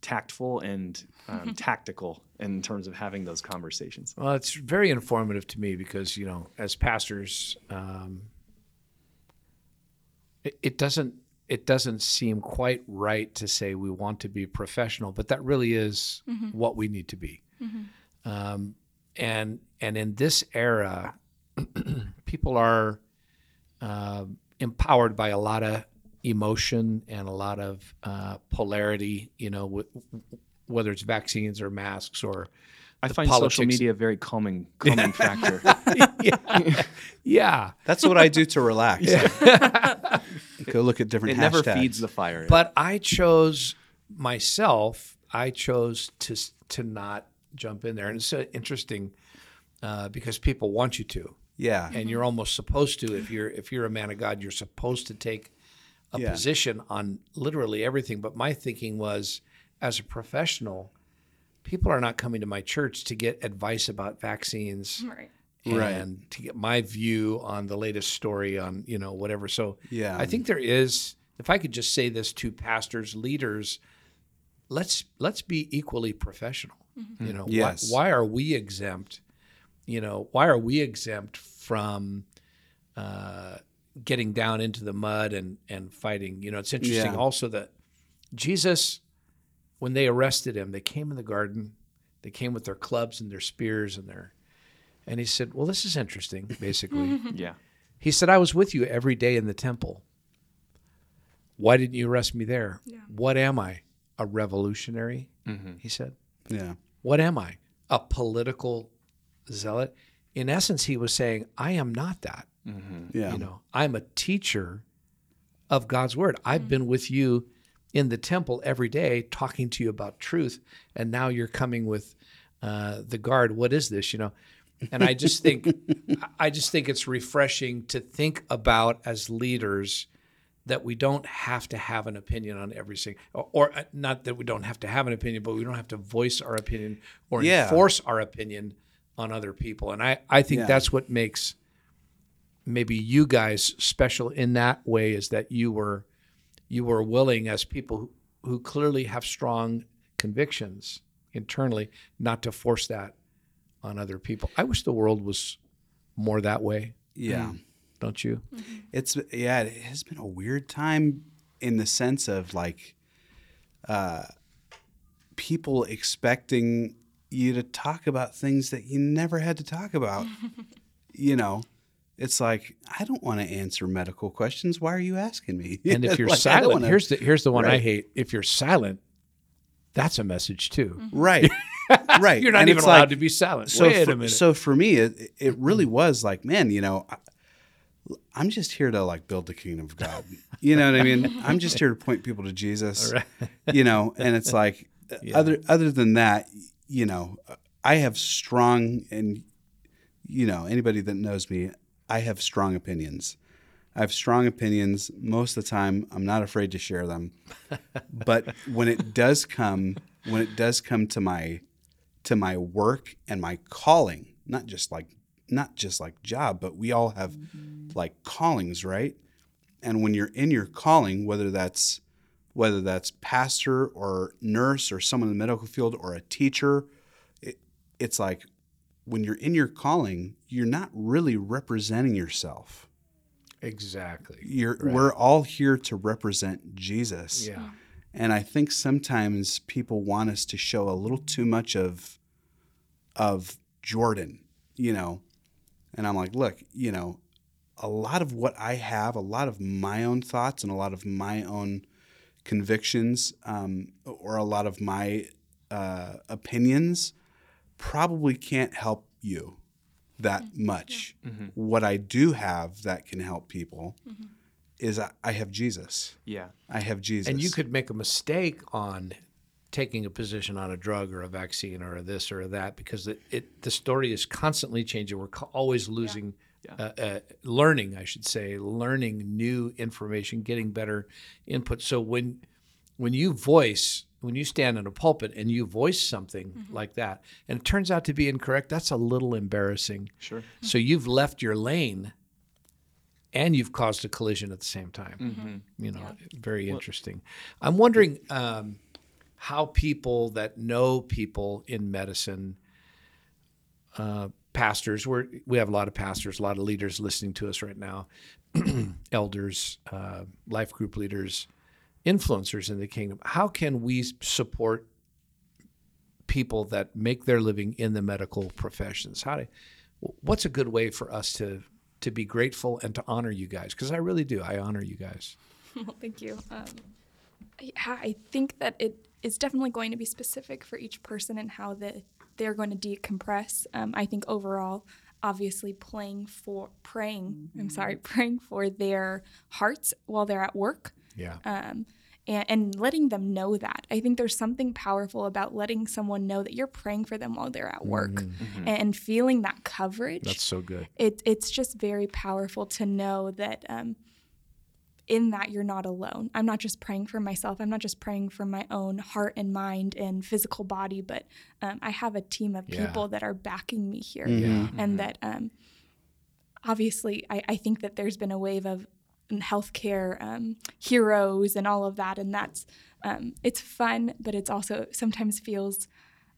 tactful and um, tactical in terms of having those conversations. Well, it's very informative to me because you know, as pastors, um, it, it doesn't it doesn't seem quite right to say we want to be professional, but that really is what we need to be. Um, and and in this era, <clears throat> people are uh, empowered by a lot of emotion and a lot of uh, polarity. You know, w- whether it's vaccines or masks or i the find social media a very calming calming factor <laughs> yeah, yeah. That's what I do to relax. <laughs> Go look at different it never hashtags. feeds the fire. But I chose myself. I chose to to not jump in there, and it's uh, interesting uh, because people want you to, Yeah. and you're almost supposed to. If you're if you're a man of God, you're supposed to take a Yeah. position on literally everything. But my thinking was, as a professional, people are not coming to my church to get advice about vaccines Right. Right. and to get my view on the latest story on you know whatever. So Yeah. I think there is. If I could just say this to pastors, leaders, let's let's be equally professional. You know, Yes. why, why are we exempt? You know, why are we exempt from uh, getting down into the mud and and fighting? You know, it's interesting Yeah. also that Jesus, when they arrested him, they came in the garden, they came with their clubs and their spears and their, and he said, "Well, this is interesting." <laughs> Basically, yeah. he said, "I was with you every day in the temple. Why didn't you arrest me there? Yeah. What am I? A revolutionary?" Mm-hmm. He said. yeah. What am I? A political zealot? In essence, he was saying, I am not that. Mm-hmm. Yeah. You know, I'm a teacher of God's word. I've been with you in the temple every day talking to you about truth, and now you're coming with uh, the guard. What is this? You know, and I just think, <laughs> I just think it's refreshing to think about as leaders that we don't have to have an opinion on everything, or, or uh, not that we don't have to have an opinion, but we don't have to voice our opinion or Yeah. enforce our opinion on other people. And I, I think Yeah. that's what makes maybe you guys special in that way is that you were you were willing as people who, who clearly have strong convictions internally not to force that on other people. I wish the world was more that way, Yeah. don't you? It's yeah, it has been a weird time in the sense of like uh people expecting you to talk about things that you never had to talk about. <laughs> you know, it's like I don't want to answer medical questions. Why are you asking me? <laughs> And if you're Like, silent, wanna- here's the here's the one I hate. If you're silent, that's a message too. Mm-hmm. right, <laughs> right. You're not And even allowed like- to be silent. so Wait for, a minute. so for me it, it really mm-hmm. was like man you know I, i'm just here to like build the kingdom of god you know what i mean i'm just here to point people to jesus you know and it's like <laughs> other other than that you know i have strong and you know anybody that knows me i have strong opinions. I have strong opinions. Most of the time i'm not afraid to share them. <laughs> But when it does come when it does come to my to my work and my calling not just like not just like job, but we all have mm-hmm. like callings, right? And when you're in your calling, whether that's whether that's pastor or nurse or someone in the medical field or a teacher, it, it's like when you're in your calling, you're not really representing yourself. Exactly. You're Right. we're all here to represent Jesus. Yeah. And I think sometimes people want us to show a little too much of of Jordan, you know. And I'm like, look, you know, a lot of what I have, a lot of my own thoughts and a lot of my own convictions, um, or a lot of my uh, opinions probably can't help you that much. What I do have that can help people is I, I have Jesus. Yeah. I have Jesus. And you could make a mistake on taking a position on a drug or a vaccine or a this or a that because it, it the story is constantly changing. We're co- always losing, Uh, uh, learning, I should say, learning new information, getting better input. So when when you voice, when you stand in a pulpit and you voice something like that, and it turns out to be incorrect, that's a little embarrassing. Sure. So you've left your lane and you've caused a collision at the same time. You know, very interesting. I'm wondering um, how people that know people in medicine, uh, pastors, we're, we have a lot of pastors, a lot of leaders listening to us right now, <clears throat> elders, uh, life group leaders, influencers in the kingdom. How can we support people that make their living in the medical professions? How do, what's a good way for us to to be grateful and to honor you guys? Because I really do. I honor you guys. <laughs> Well, thank you. Um, yeah, I think that it is definitely going to be specific for each person and how the, they're going to decompress. Um, I think overall, obviously, playing for praying. I'm sorry, <laughs> praying for their hearts while they're at work. Yeah. Um, and, and letting them know that. I think there's something powerful about letting someone know that you're praying for them while they're at work and, and feeling that coverage That's so good. it, it's just very powerful to know that um, in that you're not alone. I'm not just praying for myself. I'm not just praying for my own heart and mind and physical body, but um, I have a team of Yeah. people that are backing me here. Yeah. And that um, obviously, I, I think that there's been a wave of healthcare um, heroes and all of that. And that's, um, it's fun, but it's also sometimes feels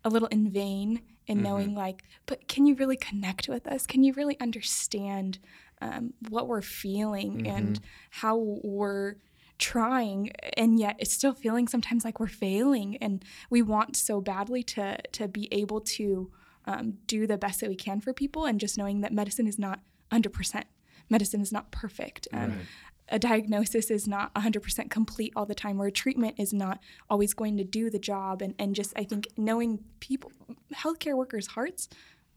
a little in vain in knowing like but can you really connect with us? Can you really understand um, what we're feeling and how we're trying? And yet it's still feeling sometimes like we're failing and we want so badly to to be able to um, do the best that we can for people and just knowing that medicine is not 100% medicine is not perfect um, a diagnosis is not 100% complete all the time or a treatment is not always going to do the job and, and just i think knowing people healthcare workers hearts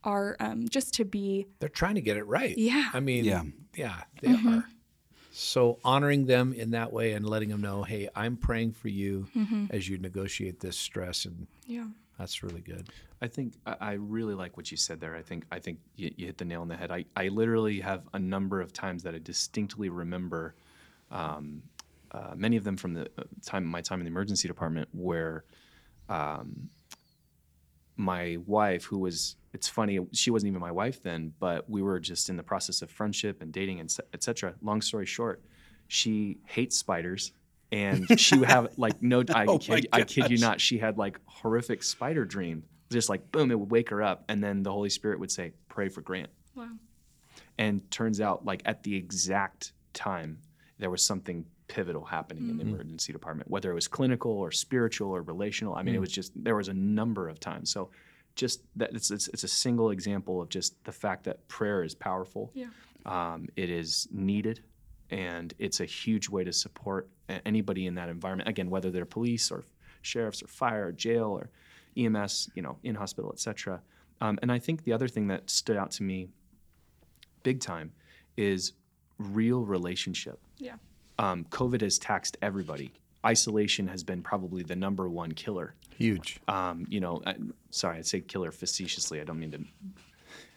are um, just to be They're trying to get it right. Yeah. I mean, Yeah. yeah, they are. So honoring them in that way and letting them know, hey, I'm praying for you as you negotiate this stress, and yeah that's really good. I think I, really like what you said there. I think I think you, you hit the nail on the head. I, I literally have a number of times that I distinctly remember, um, uh, many of them from the uh, time my time in the emergency department, where um, my wife, who was it's funny, she wasn't even my wife then, but we were just in the process of friendship and dating and etc. Long story short, she hates spiders. And <laughs> she would have like no, I, Oh kid, I kid you not, she had like horrific spider dream. Just like boom, it would wake her up, and then the Holy Spirit would say, "Pray for Grant." wow And turns out, like at the exact time, there was something pivotal happening in the emergency department, whether it was clinical or spiritual or relational. I mean, it was just there was a number of times. So, just that it's, it's it's a single example of just the fact that prayer is powerful. Yeah. Um, it is needed, and it's a huge way to support anybody in that environment. Again, whether they're police or sheriffs or fire or jail or EMS, you know, in hospital, etc. Um, and I think the other thing that stood out to me big time is real relationship. yeah Um, COVID has taxed everybody. Isolation has been probably the number one killer. Huge. Um, you know, I, sorry, I'd say killer facetiously. I don't mean to.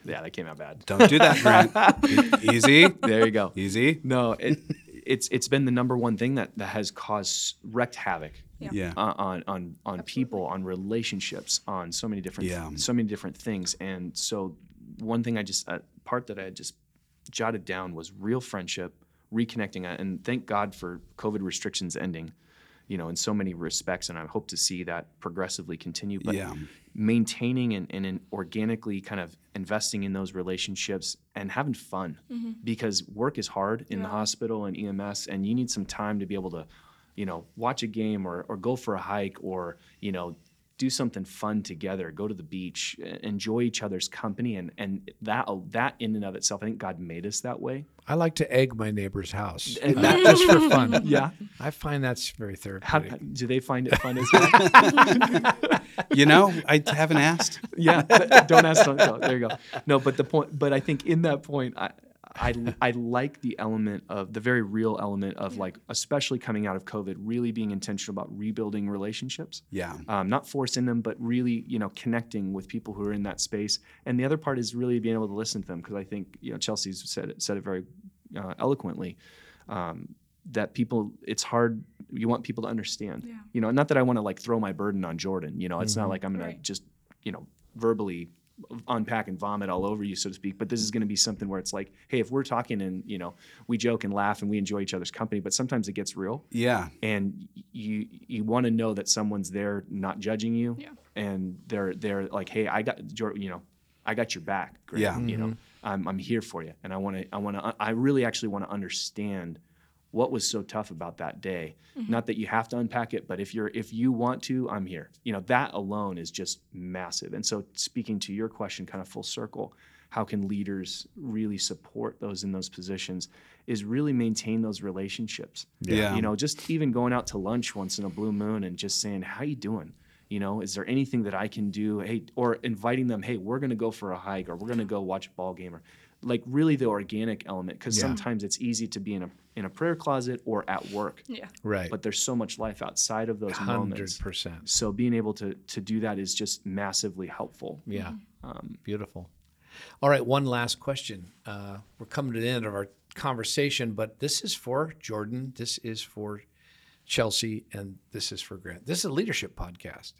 Yeah, that came out bad. Don't do that, Grant. E- <laughs> Easy. There you go. Easy. No, it, it's it's been the number one thing that, that has caused wrecked havoc Yeah. Yeah. uh, on on on people, on relationships, on so many different Yeah. so many different things. And so one thing I just uh, part that I had just jotted down was real friendship, reconnecting, and thank God for COVID restrictions ending. You know, in so many respects, and I hope to see that progressively continue. But Yeah. maintaining and, and in organically kind of investing in those relationships and having fun mm-hmm. because work is hard in the hospital and EMS and you need some time to be able to you know watch a game or, or go for a hike or you know do something fun together go to the beach enjoy each other's company and and that that in and of itself I think God made us that way I like to egg my neighbor's house, And uh, that- just for fun. <laughs> yeah I find that's very how, therapeutic. do they find it fun as well <laughs> You know, I haven't asked. yeah don't ask don't go. there you go no but the point but i think in that point i I, <laughs> I like the element of the very real element of like especially coming out of covid really being intentional about rebuilding relationships Yeah. um, not forcing them but really you know connecting with people who are in that space and the other part is really being able to listen to them because i think you know chelsea's said it, said it very uh, eloquently um, that people it's hard you want people to understand Yeah. you know not that i want to like throw my burden on jordan you know it's not like i'm gonna Right. just you know verbally unpack and vomit all over you so to speak but this is going to be something where it's like hey if we're talking and you know we joke and laugh and we enjoy each other's company but sometimes it gets real Yeah. and you you want to know that someone's there not judging you Yeah. and they're they're like hey i got Jor- you know i got your back Greg. Yeah. you know mm-hmm. i'm, I'm here for you and i want to i want to i really actually want to understand what was so tough about that day. Mm-hmm. Not that you have to unpack it but if you're if you want to i'm here. You know that alone is just massive. And so speaking to your question kind of full circle how can leaders really support those in those positions is really maintain those relationships. Yeah. you know just even going out to lunch once in a blue moon and just saying how you doing? You know is there anything that i can do? Hey or inviting them hey we're going to go for a hike or we're going to go watch a ball game or like really the organic element because sometimes it's easy to be in a in a prayer closet or at work Yeah. Right. but there's so much life outside of those Hundred moments percent. so being able to to do that is just massively helpful Yeah. um, Beautiful. All right, one last question. Uh, we're coming to the end of our conversation, but this is for Jordan. This is for Chelsea, and this is for Grant. This is a leadership podcast.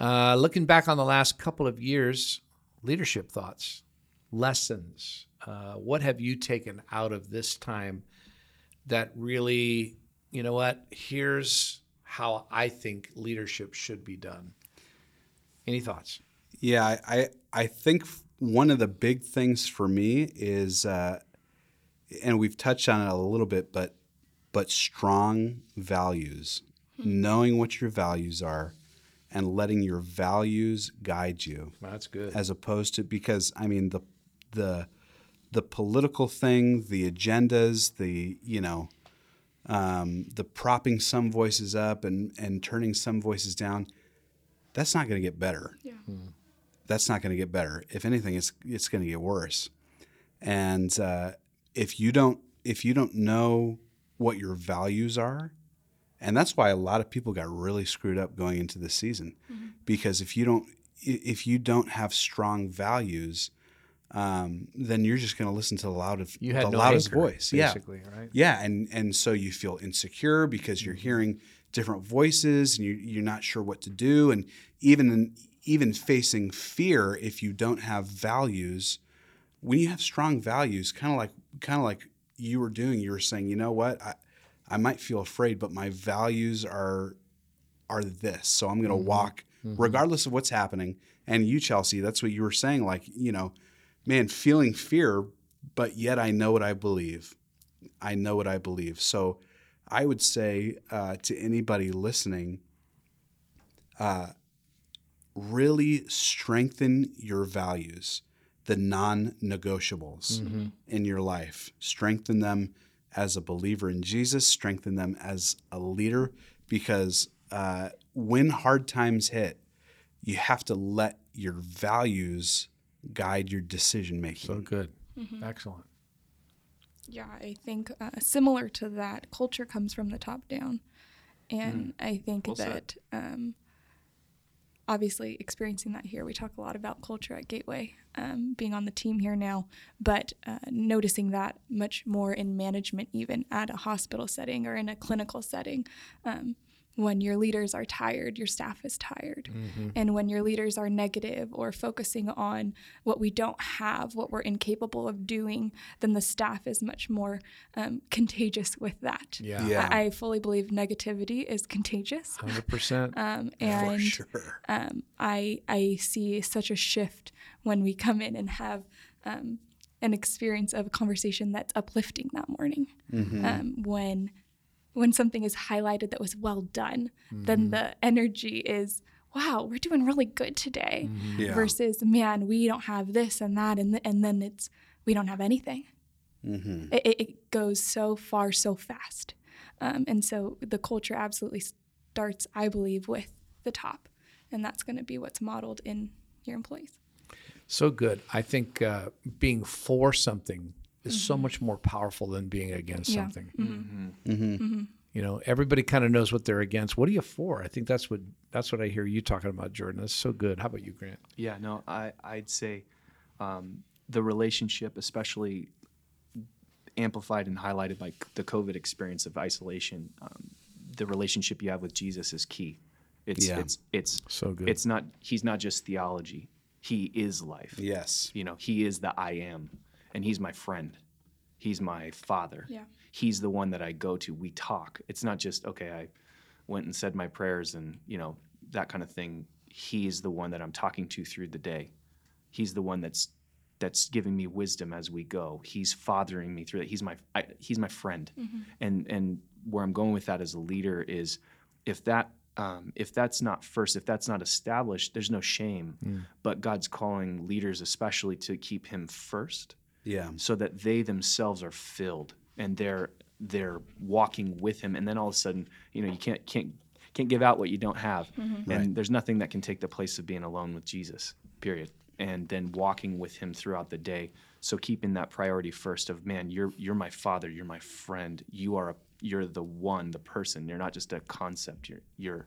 Uh, looking back on the last couple of years, leadership thoughts, lessons. Uh, what have you taken out of this time that really, you know what? Here's how I think leadership should be done. Any thoughts? Yeah, I, I think one of the big things for me is, uh, and we've touched on it a little bit, but but strong values, knowing what your values are, and letting your values guide you, That's good. as opposed to because I mean the the the political thing, the agendas, the you know, um, the propping some voices up and and turning some voices down. That's not going to get better Yeah. that's not going to get better. If anything, it's it's going to get worse. And uh, if you don't if you don't know what your values are, and that's why a lot of people got really screwed up going into this season, because if you don't if you don't have strong values, um, then you're just going to listen to the loudest You had the no loudest anchor, voice. Yeah, basically, right? yeah, and and so you feel insecure because you're mm-hmm. hearing different voices and you you're not sure what to do, and even in, even facing fear if you don't have values. When you have strong values, kind of like kind of like you were doing, you were saying, you know what, I I might feel afraid, but my values are are this, so I'm going to mm-hmm. walk mm-hmm. regardless of what's happening. And you, Chelsea, that's what you were saying, like you know, man, feeling fear, but yet I know what I believe. I know what I believe. So I would say uh, to anybody listening, uh, really strengthen your values, the non negotiables in your life. Strengthen them as a believer in Jesus, strengthen them as a leader, because uh, when hard times hit, you have to let your values guide your decision making. So good. Excellent. Yeah, I think uh, similar to that, culture comes from the top down. And I think Well that um, obviously experiencing that here, we talk a lot about culture at Gateway, um, being on the team here now, but uh, noticing that much more in management, even at a hospital setting or in a clinical setting. Um, when your leaders are tired, your staff is tired. And when your leaders are negative or focusing on what we don't have, what we're incapable of doing, then the staff is much more um, contagious with that. Yeah. Yeah. I, I fully believe negativity is contagious. 100%. Um, For and sure. um, I I see such a shift when we come in and have um, an experience of a conversation that's uplifting that morning. Mm-hmm. Um, when when something is highlighted that was well done, then the energy is wow, we're doing really good today. Yeah. Versus man, we don't have this and that, and th- and then it's we don't have anything. Mm-hmm. It, it, it goes so far so fast, um, and so the culture absolutely starts, I believe, with the top, and that's going to be what's modeled in your employees. So good. I think uh, being for something is so much more powerful than being against Yeah. something. Mm-hmm. You know, everybody kind of knows what they're against. What are you for? I think that's what that's what I hear you talking about, Jordan. That's so good. How about you, Grant? Yeah, no, I, I'd say um, the relationship, especially amplified and highlighted by the COVID experience of isolation, um, the relationship you have with Jesus is key. It's Yeah. it's it's So good. It's not he's not just theology. He is life. Yes. You know, he is the I am, and he's my friend. He's my father. Yeah. He's the one that I go to. We talk. It's not just okay. I went and said my prayers and you know that kind of thing. He's the one that I'm talking to through the day. He's the one that's that's giving me wisdom as we go. He's fathering me through that. He's my I, he's my friend, and and where I'm going with that as a leader is if that um, if that's not first, if that's not established, there's no shame. But God's calling leaders, especially, to keep Him first, Yeah. so that they themselves are filled and they're they're walking with Him. And then all of a sudden, you know, you can't can't can't give out what you don't have, mm-hmm. and Right. there's nothing that can take the place of being alone with Jesus. Period. And then walking with Him throughout the day. So keeping that priority first of man, you're you're my Father, you're my friend, you are a you're the one, the person. You're not just a concept. You're you're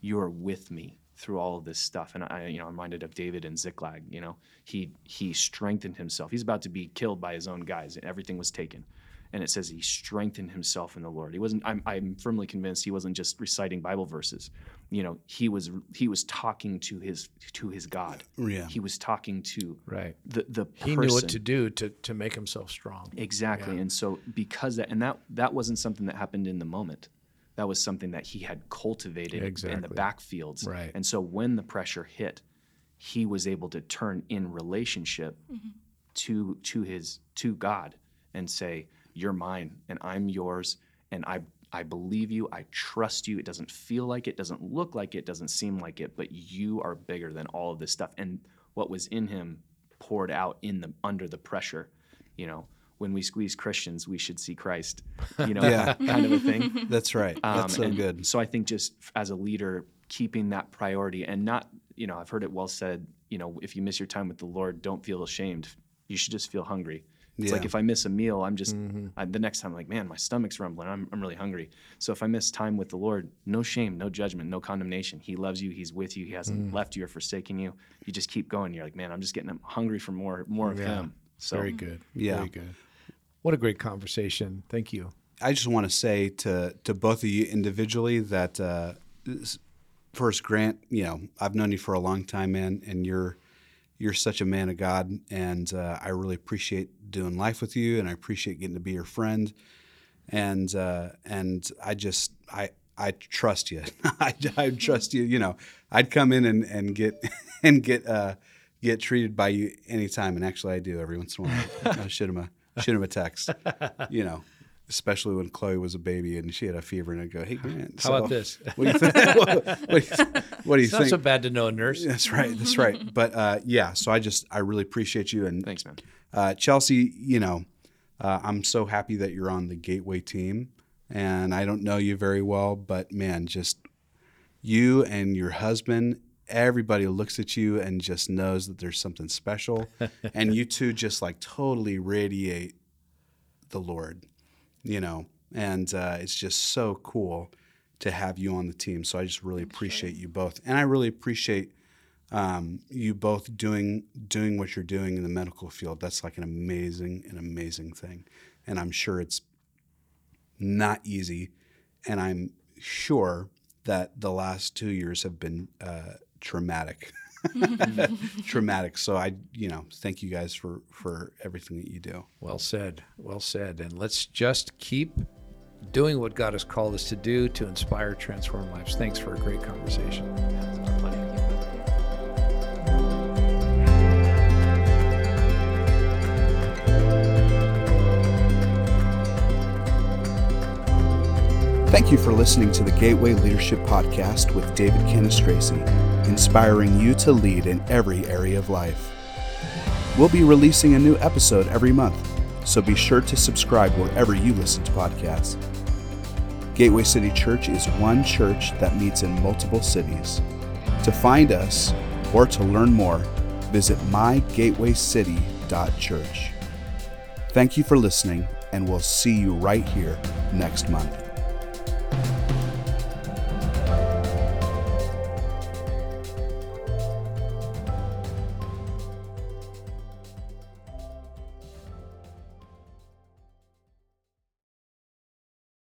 you're with me through all of this stuff. And I, you know, I'm reminded of David and Ziklag. You know, he he strengthened himself. He's about to be killed by his own guys, and everything was taken. And it says he strengthened himself in the Lord. He wasn't. I'm, I'm firmly convinced he wasn't just reciting Bible verses. You know, he was he was talking to his to his God. Yeah. He was talking to Right. the the He person. knew what to do to to make himself strong. Exactly. Yeah. And so because that and that that wasn't something that happened in the moment. That was something that he had cultivated in the backfields. Right. And so when the pressure hit, he was able to turn in relationship mm-hmm. to to his to God and say, You're mine and I'm yours and I I believe you, I trust you. It doesn't feel like it, doesn't look like it, doesn't seem like it, but you are bigger than all of this stuff. And what was in him poured out in the under the pressure. You know, when we squeeze Christians, we should see Christ. You know, <laughs> Yeah. <laughs> kind of a thing. That's right. That's Um, so good. So I think just as a leader, keeping that priority and not, you know, I've heard it well said, you know, if you miss your time with the Lord, don't feel ashamed. You should just feel hungry. It's like if I miss a meal, I'm just I, the next time, I'm like, man, my stomach's rumbling. I'm, I'm really hungry. So if I miss time with the Lord, no shame, no judgment, no condemnation. He loves you. He's with you. He hasn't left you or forsaken you. You just keep going. You're like, man, I'm just getting hungry for more, more of Yeah. Him. So Very good. Yeah. Very good. What a great conversation. Thank you. I just want to say to to both of you individually that uh, first, Grant, you know, I've known you for a long time, man, and you're you're such a man of God, and uh, I really appreciate doing life with you, and I appreciate getting to be your friend, and uh, and I just I I trust you. <laughs> I, I trust you. You know, I'd come in and, and get <laughs> and get uh, get treated by you anytime, and actually I do every once in a while. <laughs> I shoot him a shoot him a text. You know, especially when Chloe was a baby and she had a fever, and I'd go, "Hey, Grant, How about this? <laughs> What do you think? <laughs> what, what do you, what do you It's not so bad to know a nurse. That's right. That's right. But uh, yeah, so I just I really appreciate you and thanks, man. uh, Chelsea. You know, uh, I'm so happy that you're on the Gateway team, and I don't know you very well, but man, just you and your husband. Everybody looks at you and just knows that there's something special, <laughs> and you two just like totally radiate the Lord, you know, and uh, it's just so cool to have you on the team. So I just really appreciate you both, and I really appreciate um, you both doing doing what you're doing in the medical field. That's like an amazing, an amazing thing, and I'm sure it's not easy, and I'm sure that the last two years have been uh, traumatic. <laughs> Mm-hmm. <laughs> traumatic. So I, you know, thank you guys for for everything that you do. Well said. Well said. And let's just keep doing what God has called us to do to inspire, transform lives. Thanks for a great conversation. Thank you for listening to the Gateway Leadership Podcast with David Cannistraci, inspiring you to lead in every area of life. We'll be releasing a new episode every month, so be sure to subscribe wherever you listen to podcasts. Gateway City Church is one church that meets in multiple cities. To find us or to learn more, visit mygatewaycity.church. Thank you for listening, and we'll see you right here next month.